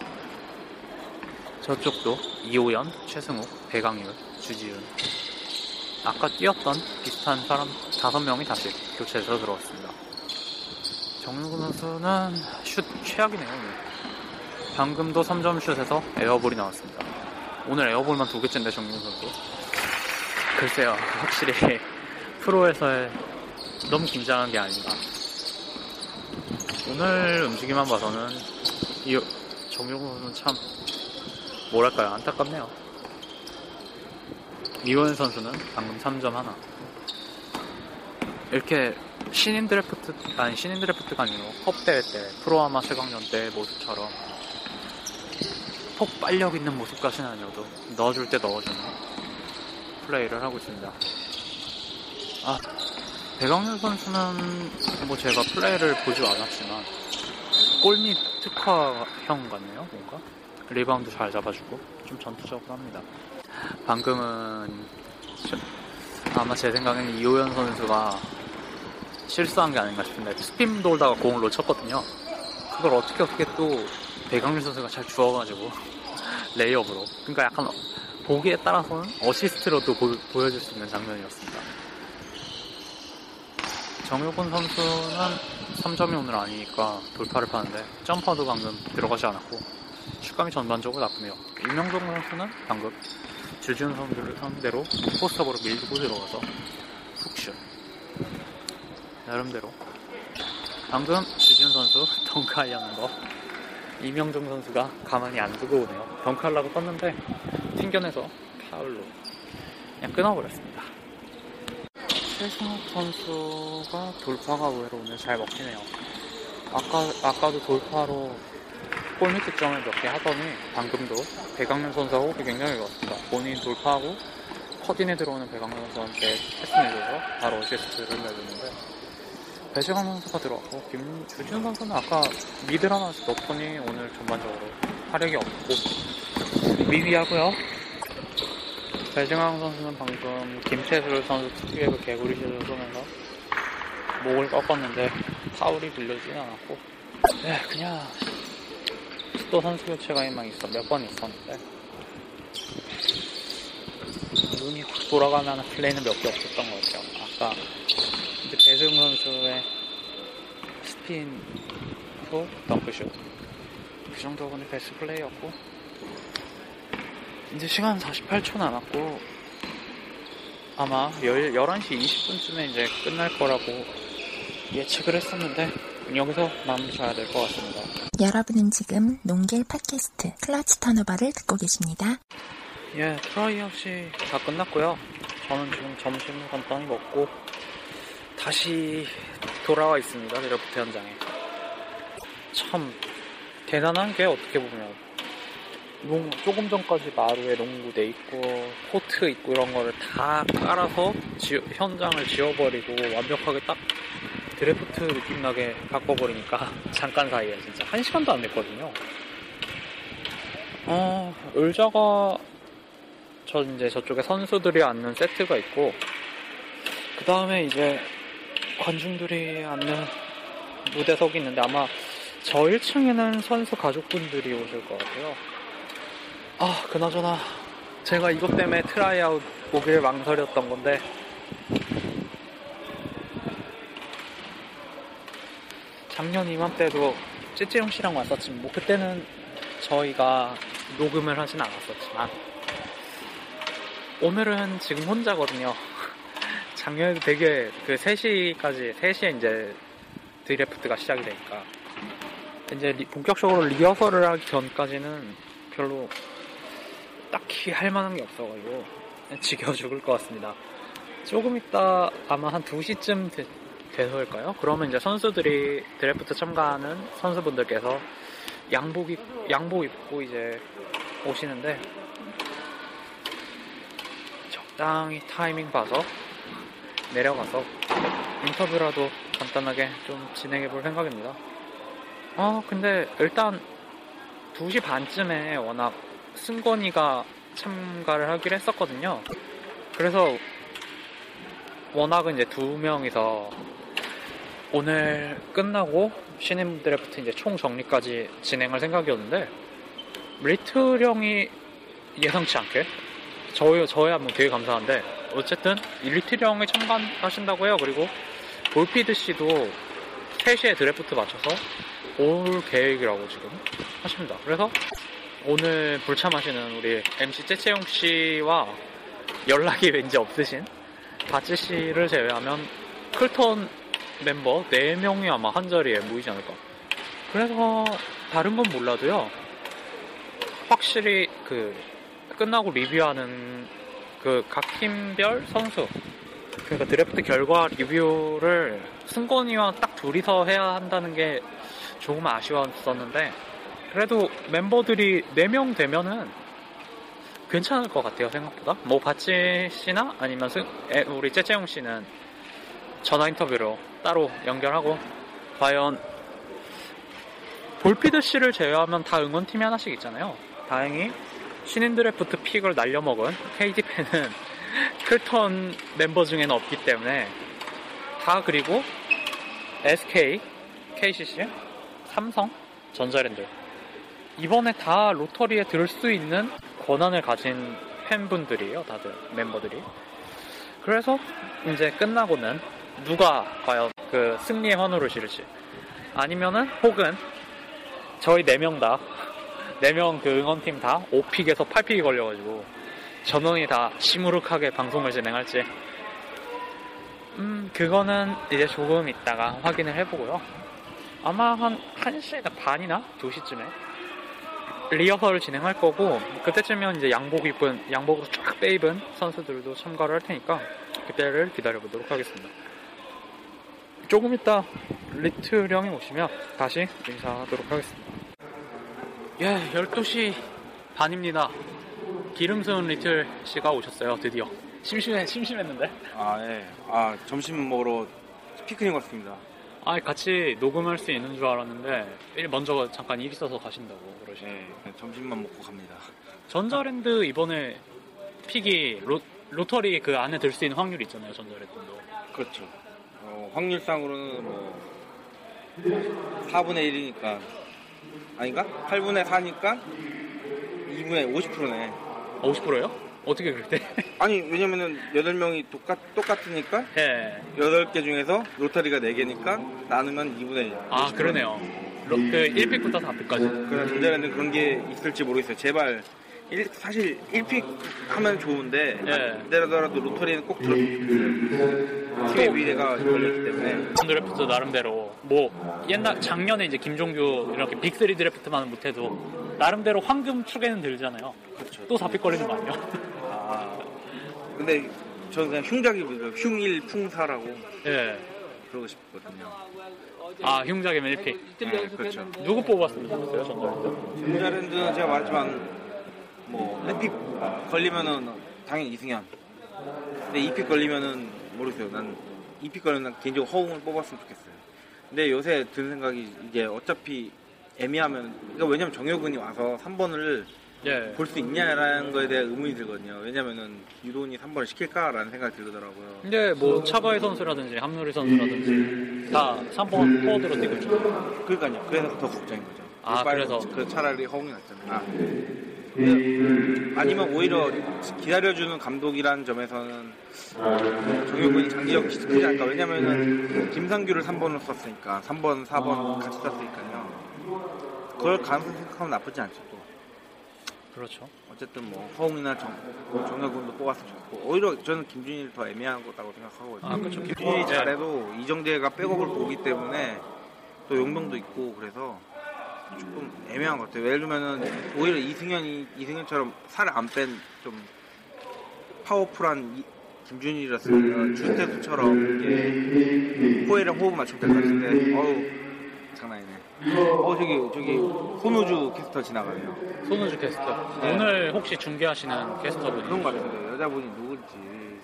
저쪽도 이호연, 최승욱, 배강률, 주지훈. 아까 뛰었던 비슷한 사람 다섯 명이 다시 교체해서 들어왔습니다. 정유근 선수는 슛 최악이네요. 방금도 3점 슛에서 에어볼이 나왔습니다. 오늘 에어볼만 두 개째인데 정유근 선수. 글쎄요, 확실히 프로에서의 너무 긴장한 게 아닌가. 오늘 움직임만 봐서는 이 선수는 참 뭐랄까요 안타깝네요. 이호연 선수는 방금 3점 하나. 이렇게 신인 드래프트 아니 신인 드래프트가 아니고 컵 대회 때 프로아마 최강년 때 모습처럼 폭 빨력 있는 모습까지는 아니어도 넣어줄 때 넣어주는 플레이를 하고 있습니다. 아 배강현 선수는 뭐 제가 플레이를 보지 않았지만 골밑 특화형 같네요 뭔가 리바운드 잘 잡아주고 좀 전투적으로 합니다. 방금은 저- 아마 제 생각에는 이호연 선수가 실수한 게 아닌가 싶은데 스핀 돌다가 공을 놓쳤거든요. 그걸 어떻게 어떻게 또 배강민 선수가 잘 주워가지고 레이업으로. 그러니까 약간 보기에 따라서는 어시스트로도 보, 여줄 수 있는 장면이었습니다. 정효근 선수는 3점이 오늘 아니니까 돌파를 하는데 jumper도 방금 들어가지 않았고 슛감이 전반적으로 나쁘네요. 임명종 선수는 방금 주지훈 선수를 상대로 post-up으로 밀고 들어가서 훅슛. 나름대로. 방금 주지훈 선수 덩크하려는 거 이명종 선수가 가만히 안 두고 오네요. 덩크하려고 떴는데 튕겨내서 파울로 그냥 끊어버렸습니다. 최승욱 선수가 돌파가 의외로 오늘 잘 먹히네요. 아까, 아까도 돌파로 골밑 득점을 몇 개 하더니 방금도 배강현 선수하고 호흡이 굉장히 좋았습니다. 본인 돌파하고 cut-in해 들어오는 배강현 선수한테 패스 내줘서 바로 어시스트를 내줬는데 배재강 선수가 들어왔고 김주진 선수는 아까 하나씩 넣더니 오늘 전반적으로 활약이 없고 미비하고요. 배재강 선수는 방금 김태술 선수 특유의 그 개구리 슛을 쏘면서 목을 꺾었는데 파울이 불려지진 않았고 네 그냥 또 선수 교체가 희망 있어. 몇 번 있었는데. 눈이 확 돌아가면 플레이는 몇 개 없었던 것 같아요. 아까 이제 배수용 선수의 스핀으로 덩크슛. 그 정도가 오늘 베스트 플레이였고 이제 시간 48초 남았고 아마 10, 11시 20분쯤에 이제 끝날 거라고 예측을 했었는데 여기서 마무리 져야 될 것 같습니다.
여러분은 지금 농겔 팟캐스트 클러치 턴오버를 듣고 계십니다.
예, tryout이 다 끝났고요. 저는 지금 점심을 간단히 먹고 다시 돌아와 있습니다. 드래프트 현장에. 참 대단한 게 어떻게 보면 농, 조금 전까지 마루에 농구 돼 있고 코트 있고 이런 거를 다 깔아서 지- 현장을 지워버리고 완벽하게 딱 드래프트 느낌 나게 바꿔버리니까 잠깐 사이에 진짜 한 시간도 안 됐거든요. 어, 의자가 저 이제 저쪽에 선수들이 앉는 세트가 있고 그 다음에 이제 관중들이 앉는 무대석이 있는데 아마 저 1층에는 선수 가족분들이 오실 것 같아요. 아 그나저나 제가 이것 때문에 트라이아웃 오길 망설였던 건데. 작년 이맘때도 찌찌용 씨랑 왔었지만 뭐 그때는 저희가 녹음을 하진 않았었지만. 오늘은 지금 혼자거든요. 작년에도 되게 그 3시까지 3시에 이제 드래프트가 시작이 되니까. 이제 리- 본격적으로 리허설을 하기 전까지는 별로 딱히 할 만한 게 없어가지고 그냥 지겨 죽을 것 같습니다. 조금 있다 아마 한 2시쯤 되, 돼서일까요? 그러면 이제 선수들이 드래프트 참가하는 선수분들께서 양복, 입, 양복 입고 이제 오시는데 적당히 타이밍 봐서 내려가서 인터뷰라도 간단하게 좀 진행해 볼 생각입니다. 아, 근데 일단 2시 반쯤에 워낙 승건이가 참가를 하기로 했었거든요. 그래서 워낙은 이제 두 명이서 오늘 끝나고 신인 드래프트 이제 총 정리까지 진행할 생각이었는데 리틀 형이 예상치 않게 저희 저야 뭐 되게 감사한데 어쨌든 이 리틀 형이 참가하신다고 해요. 그리고 볼피드 씨도 3시에 드래프트 맞춰서 올 계획이라고 지금 하십니다. 그래서 오늘 불참하시는 우리 MC 째째용 씨와 연락이 왠지 없으신 바찌 씨를 제외하면 클턴 멤버 4명이 아마 한 자리에 모이지 않을까. 그래서 다른 건 몰라도요. 확실히 그 끝나고 리뷰하는 그 각 팀별 선수 그러니까 드래프트 결과 리뷰를 승건이와 딱 둘이서 해야 한다는 게 조금 아쉬웠었는데 그래도 멤버들이 4명 되면은 괜찮을 것 같아요 생각보다. 뭐 바치 씨나 아니면 승- 에, 우리 째째용 씨는 전화 인터뷰로 따로 연결하고 과연 볼피드 씨를 제외하면 다 응원팀이 하나씩 있잖아요. 다행히 신인 드래프트 pick을 날려먹은 KT 팬은 클턴 멤버 중에는 없기 때문에 다 그리고 SK, KCC, 삼성, 전자랜드 이번에 다 로터리에 들을 수 있는 권한을 가진 팬분들이에요 다들 멤버들이. 그래서 이제 끝나고는 누가 과연 그 승리의 환호를 지를지 아니면은 혹은 저희 4명 다 4명 그 응원팀 다 5픽에서 8픽이 걸려가지고 전원이 다 시무룩하게 방송을 진행할지 음 그거는 이제 조금 있다가 확인을 해보고요. 아마 한 1시 반이나 2시쯤에 리허설을 진행할 거고 그때쯤이면 이제 양복 입은 양복으로 쫙 빼입은 선수들도 참가를 할 테니까 그때를 기다려보도록 하겠습니다. 조금 이따 리틀 형이 오시면 다시 인사하도록 하겠습니다. 예 12시 반입니다. 기름스운 리틀 씨가 오셨어요 드디어. 심심해 심심했는데?
아, 예. 아, 점심 먹으러 피크닉 왔습니다.
아 같이 녹음할 수 있는 줄 알았는데 일 먼저 잠깐 일 있어서 가신다고 그러시네요
예, 점심만 먹고 갑니다.
전자랜드 이번에 pick이 로, lottery 그 안에 들 수 있는 확률이 있잖아요 전자랜드도
그렇죠. 어, 확률상으로는 뭐, 4분의 1이니까, 아닌가? 8분의 4니까 2분의 50%네.
50%요? 어떻게 그랬대?
아니, 왜냐면은 8명이 똑같, 똑같으니까
예.
8개 중에서 lottery가 4개니까 나누면 2분의 1.
아 그러네요 로, 그 1 pick부터 4 pick까지
그런 전자랜드 그런 게 있을지 모르겠어요. 제발. 일- 사실 1 pick 하면 좋은데
예.
내라더라도 로터리는 꼭 들었으면 좋겠어요. 팀의 미래가 걸렸기 때문에
드래프트 나름대로 뭐 옛날 작년에 이제 김종규 이렇게 Big 3 드래프트만 못해도 나름대로 황금 축에는 들잖아요
그렇죠.
또 4 pick 걸리는 거 아니에요?
아, 근데 저는 그냥 흉작이? 흉일 풍사라고
예.
그러고 싶거든요.
아 흉작이면 1 pick
네, 그렇죠.
누구 뽑았으면 좋겠어요 전자랜드?
전자랜드는 제가 말했지만 뭐 1 pick 걸리면은 당연히 이승현. 근데 2 pick 걸리면은 모르겠어요. 난 2 pick 걸리면 난 개인적으로 허웅을 뽑았으면 좋겠어요. 근데 요새 드는 생각이 이게 어차피 애매하면 그러니까 왜냐면 정효근이 와서 3번을
예.
볼수 있냐라는 거에 대한 의문이 들거든요. 왜냐면은 유도훈이 3번을 시킬까라는 생각이 들더라고요.
근데 뭐 차가이 선수라든지 함누리 선수라든지 다 3번 포워드로 뛰고 있죠.
그러니까요. 그래서 더 걱정인 거죠.
아,
빨리
그래서?
그 차라리 허웅이 낫잖아요. 아. 아니면 오히려 기다려주는 감독이라는 점에서는 정효근이 장기적 크지 않을까. 왜냐면은 김상규를 3번으로 썼으니까 3번, 4번 같이 썼으니까요. 그걸 가능성 생각하면 나쁘지 않죠. 또.
그렇죠.
어쨌든 뭐 허웅이나 정, 정혁군도 뽑았으면 좋겠고 오히려 저는 김준일이 더 애매한 거다고 생각하거든요.
아, 그렇죠.
김준일이
네.
잘해도 이정재가 백업을 보기 때문에 또 용병도 있고 그래서 조금 애매한 것 같아요. 예를 들면은 오히려 이승현이 이승현처럼 살을 안 뺀 좀 파워풀한 이- 김준일이었으면 주태수처럼 이게 호해랑 호흡 것 같은데 어우. 어 저기 저기 손우주 캐스터 지나가네요.
손우주 캐스터.
네.
오늘 혹시 중계하시는 캐스터분이
그런 것 같은데 여자분이 누군지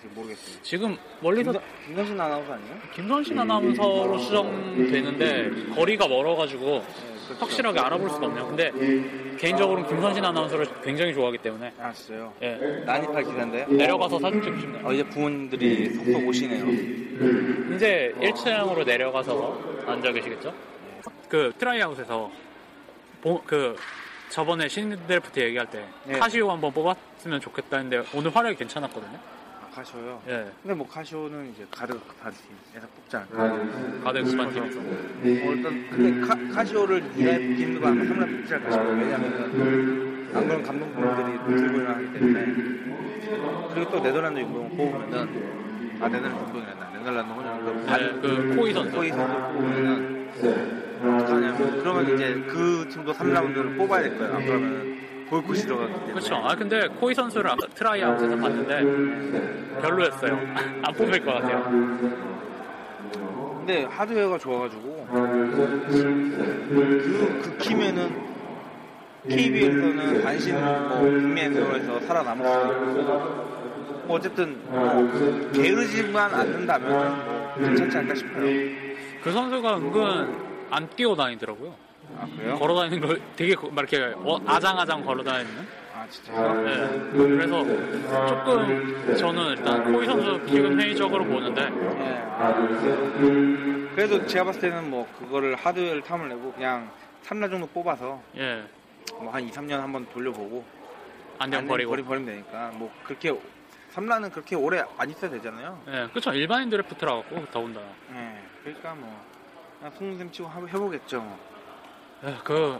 지금 모르겠어요.
지금 멀리서
김선, 김선신 아나운서 아니에요?
김선신 아나운서로 수정되는데 거리가 멀어가지고
네, 그렇죠.
확실하게 알아볼 수가 없네요. 근데 개인적으로는 김선신 아나운서를 굉장히 좋아하기 때문에
아 진짜요?
예.
난입할 기사인데요?
내려가서 사진 찍고 싶네요.
어, 이제 부모님들이 속속 오시네요.
이제 1층으로 내려가서 앉아 계시겠죠? 그 tryout에서 보- 그 저번에 신드래프트 얘기할 때
네.
카시오 한번 뽑았으면 좋겠다 했는데 오늘 활약이 괜찮았거든요.
아, 카시오요?
예.
근데 뭐 카시오는 이제 가드가 급한 팀에서 뽑지 않을까.
가드 급한 팀에서.
뭐 일단 근데 카, 카시오를 2렙 찍는 거 아마 3렙 뽑지 않을까 싶어요. 왜냐면은 안 그런 감독분들이 들고 일어나기 때문에. 그리고 또 네덜란드 용병을 뽑으면은 아 네덜란드 용병이란다. 네덜란드 혼혈
네, 그 코이 선수.
코이 선수 뽑으면은 어떡하냐면 그러면 이제 그 팀도 3라운드를 뽑아야 될 거예요. 안 그러면 보이콧이 들어가기 때문에.
그렇죠. 아 근데 코이 선수를 아까 tryout에서 봤는데 별로였어요. 안 뽑힐 것 같아요.
근데 하드웨어가 좋아가지고 그, 그 키면은 KBL에서는 단신 뭐 국내에서 살아남을 수 있고 뭐 어쨌든 뭐 게으르지만 않는다면 뭐 괜찮지 않을까 싶어요.
그 선수가 은근 안 뛰어다니더라고요.
아 그래요?
걸어다니는 걸 되게 거- 막 이렇게 어- 아장아장 걸어다니는.
아 진짜요?
네. 그래서 조금 저는 일단 코이 선수 기분 회의적으로 보는데
네. 그래도 제가 봤을 때는 뭐 그거를 하드웨어를 탐을 내고 그냥 3라 정도 뽑아서
예
뭐 한 2, 3년 한번 돌려보고
안녕 버리고.
버리, 버리면 되니까 뭐 그렇게 3라는 그렇게 오래 안 있어야 되잖아요.
예, 그렇죠. 일반인 드래프트라 갖고 더군다나.
네, 그러니까 뭐 그냥 송샘 치고 하- 해보겠죠. 뭐.
예, 그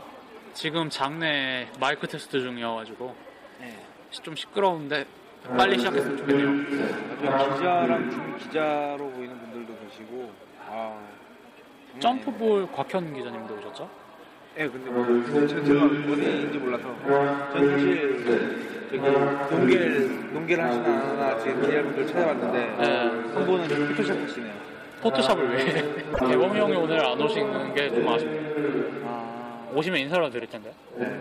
지금 장내 마이크 테스트 중이어가지고
네.
좀 시끄러운데 빨리 시작했으면 좋겠네요.
나중에 기자랑 준 기자로 보이는 분들도 계시고 아
점프볼 곽현 기자님도 오셨죠?
아니에요. 네, 근데 뭐 제- 제가 어디인지 몰라서 전 사실 저기 농계를 농계를 하시나 지금 기자분들 찾아봤는데
네.
한 분은 포토샵 하시네요.
포토샵을 왜? 대범이 형이 오늘 안 오시는 게좀 아쉽네요.
아,
오시면 인사를 드릴 텐데.
네.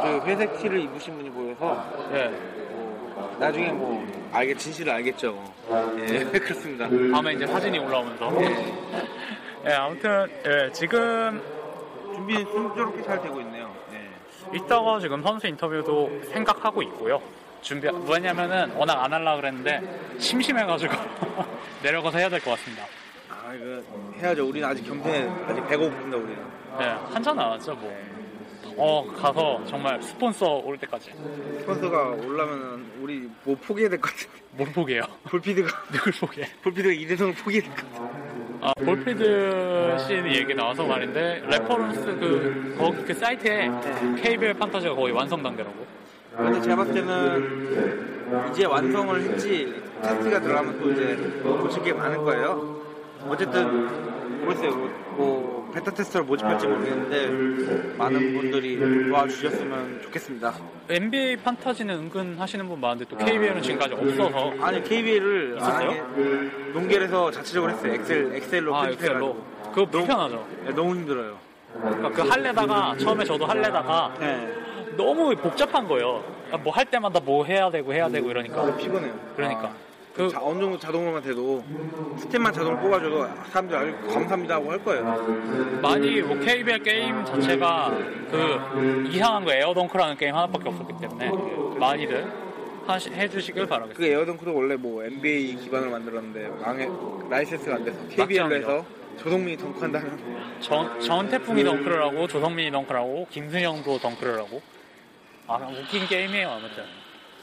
저 회색 티를 입으신 분이 보여서
예.
뭐 나중에 뭐 알게 진실을 알겠죠. 예, 그렇습니다.
다음에 이제 사진이 올라오면서. 예, 아무튼 예, 지금
준비는 순조롭게 잘 되고 있네요. 네.
이따가 지금 선수 인터뷰도 생각하고 있고요. 준비 왜냐면은 워낙 안 하려 그랬는데 심심해가지고 내려가서 해야 될 것 같습니다.
아 이거 해야죠. 우리는 아직 겸손해. 아직 배고픕니다 우리는.
네, 한참 남았죠 뭐. 어 가서 정말 스폰서 올 때까지
스폰서가 올라면 우리 뭐 포기해야 될 것 같아.
뭘 포기해요?
볼피드가
누굴 포기해?
볼피드가 이대성을 포기해야 될 것 같아.
아, 볼피드 씨 얘기 나와서 말인데 reference 그 거기 그 사이트에 KBL 판타지가 거의 완성 단계라고.
근데 제가 봤을 때는 이제 완성을 했지 테스트가 들어가면 또 이제 고칠 게 많을 거예요. 어쨌든 모르겠어요. 뭐 beta tester를 모집할지 모르겠는데 많은 분들이 도와주셨으면 좋겠습니다.
NBA 판타지는 은근 하시는 분 많은데 또 KBL은 지금까지 없어서
아니 KBL을
있었어요?
농계에서 자체적으로 했어요. Excel Excel로
아. Excel로 그거 불편하죠.
네, 너무 힘들어요.
그러니까 그 할래다가 처음에 저도 할래다가
네.
너무 복잡한 거예요. 뭐 할 때마다 뭐 해야 되고 해야 되고 이러니까
피곤해요.
그러니까.
아,
그
자, 어느 정도 자동으로만 돼도 stat만 자동으로 뽑아줘도 사람들 아주 감사합니다 하고 할 거예요.
많이 뭐 KBL 게임 자체가 그 이상한 거 에어덩크라는 게임 하나밖에 없었기 때문에 많이들 하시, 해주시길 바라겠습니다.
그 에어덩크도 원래 뭐 NBA 기반으로 만들었는데 망해 라이센스가 안 돼서 KBL로 해서 조동민이 덩크한다는
전, 전 태풍이 덩크를 하고 조성민이 덩크를 하고 김승영도 덩크를 하고 아 웃긴 게임이에요 아무튼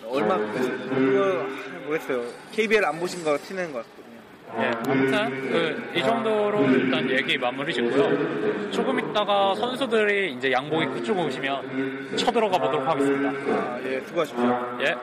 얼마 그거 모르겠어요. KBL 안 보신 거 티내는 것 같거든요.
예, 아무튼 그, 이 정도로 일단 얘기 마무리 짓고요 조금 있다가 선수들이 이제 양복 입고 쭉 오시면 쳐들어가 보도록 하겠습니다
아, 예, 수고하십시오.
예.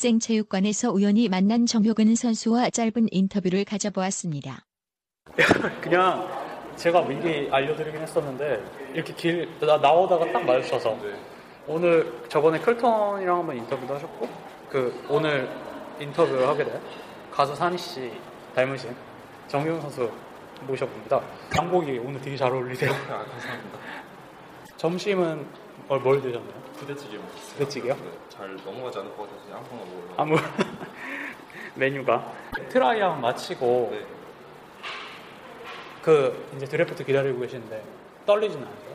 학생체육관에서 우연히 만난 정효근 선수와 짧은 인터뷰를 가져보았습니다.
그냥 제가 미리 알려드리긴 했었는데 이렇게 길 나, 나오다가 딱 마주쳐서 오늘 저번에 클턴이랑 한번 인터뷰도 하셨고 그 오늘 인터뷰를 하게 된 가수 산희 씨 닮으신 정효은 선수 모셔봅니다. 양복이 오늘 되게 잘 어울리세요.
감사합니다.
점심은 뭘, 뭘 드셨나요?
부대찌개 먹었어요.
부대찌개요?
네, 잘 넘어가지 않을 것 같아서 아무거나 먹으려고.
아무 메뉴가 트라이아웃 마치고
네.
그 이제 드래프트 기다리고 계시는데 떨리진 않으세요?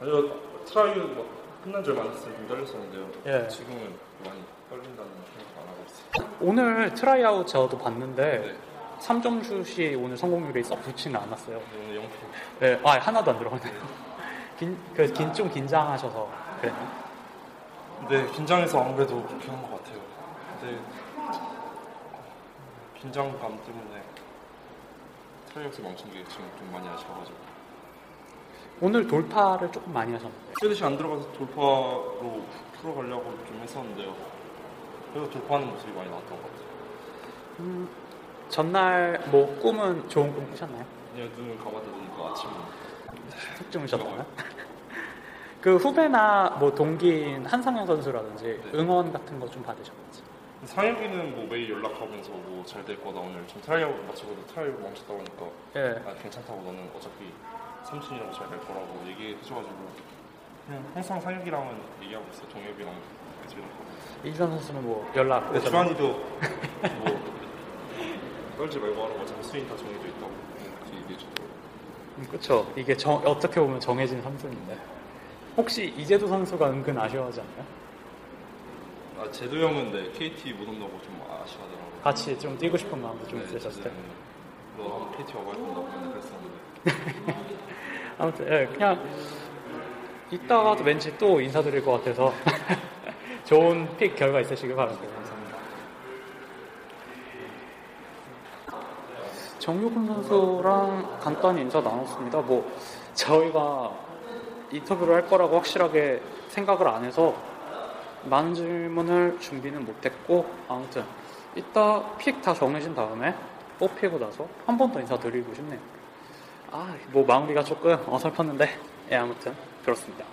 아니요, 트라이아웃 막 끝난 줄좀 떨렸었는데요.
예.
지금은 많이 떨린다는 생각 안 하고 있어요.
오늘 트라이아웃 저도 봤는데
네.
3점 슛이 오늘 성공률이 썩 좋지는 않았어요.
오늘 영표.
네, 아 하나도 안 들어가네요. 긴, 그, 긴, 좀 긴장하셔서 그랬나요?
네, 긴장해서 아무래도 그렇게 한 것 같아요. 근데 긴장감 때문에 트라이아웃 망친 게 지금 좀 많이 아쉬워가지고.
오늘 돌파를 조금 많이 하셨는데
스웨드시 안 들어가서 돌파로 풀어가려고 좀 했었는데요. 그래서 돌파하는 모습이 많이 나왔던 것 같아요.
음, 전날 뭐 꿈은 좋은 꿈 꾸셨나요?
그냥 눈을 감았다 뜨니까 아침에
푹 주무셨나요? 그 후배나 뭐 동기인 한상혁 선수라든지
네.
응원 같은 거 좀 받으셨는지
상혁이는 뭐 매일 연락하면서 뭐 잘 될 거다 오늘 좀 트라이아웃 마치고도 트라이아웃 망쳤다고 하니까
예.
아 괜찮다고 너는 어차피 삼촌이라고 잘될 거라고 얘기해줘가지고 그냥 항상 상혁이랑은 얘기하고 동엽이랑 같이 연락하고
이주환 선수는 뭐 연락 되셨나요?
주한이도 뭐 떨지 말고 하라고 어차피 수인 다 정해져 있다고
음, 그쵸. 이게 정- 어떻게 보면 정해진 삼순인데. 혹시 이재도 선수가 은근 아쉬워하지 않나요?
아 제도 형은 네 KT 못 온다고 좀 아쉬워하더라고요
같이 좀 뛰고 싶은 마음도 좀
네,
있으셨을 때.
너 KT 와봐 할 건다고 맨날 그랬었는데
아무튼, 예, 그냥 이따가도 왠지 또 인사드릴 것 같아서 좋은 픽 결과 있으시길 바랍니다. 감사합니다. 정유근 선수랑 간단히 인사 나눴습니다. 뭐, 저희가 인터뷰를 할 거라고 확실하게 생각을 안 해서 많은 질문을 준비는 못했고, 아무튼, 이따 픽 다 정해진 다음에 뽑히고 나서 한 번 더 인사드리고 싶네요. 아, 뭐 마무리가 조금 어설펐는데, 예, 아무튼 그렇습니다.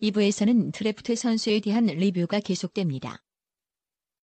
2부에서는 드래프트 선수에 대한 리뷰가 계속됩니다.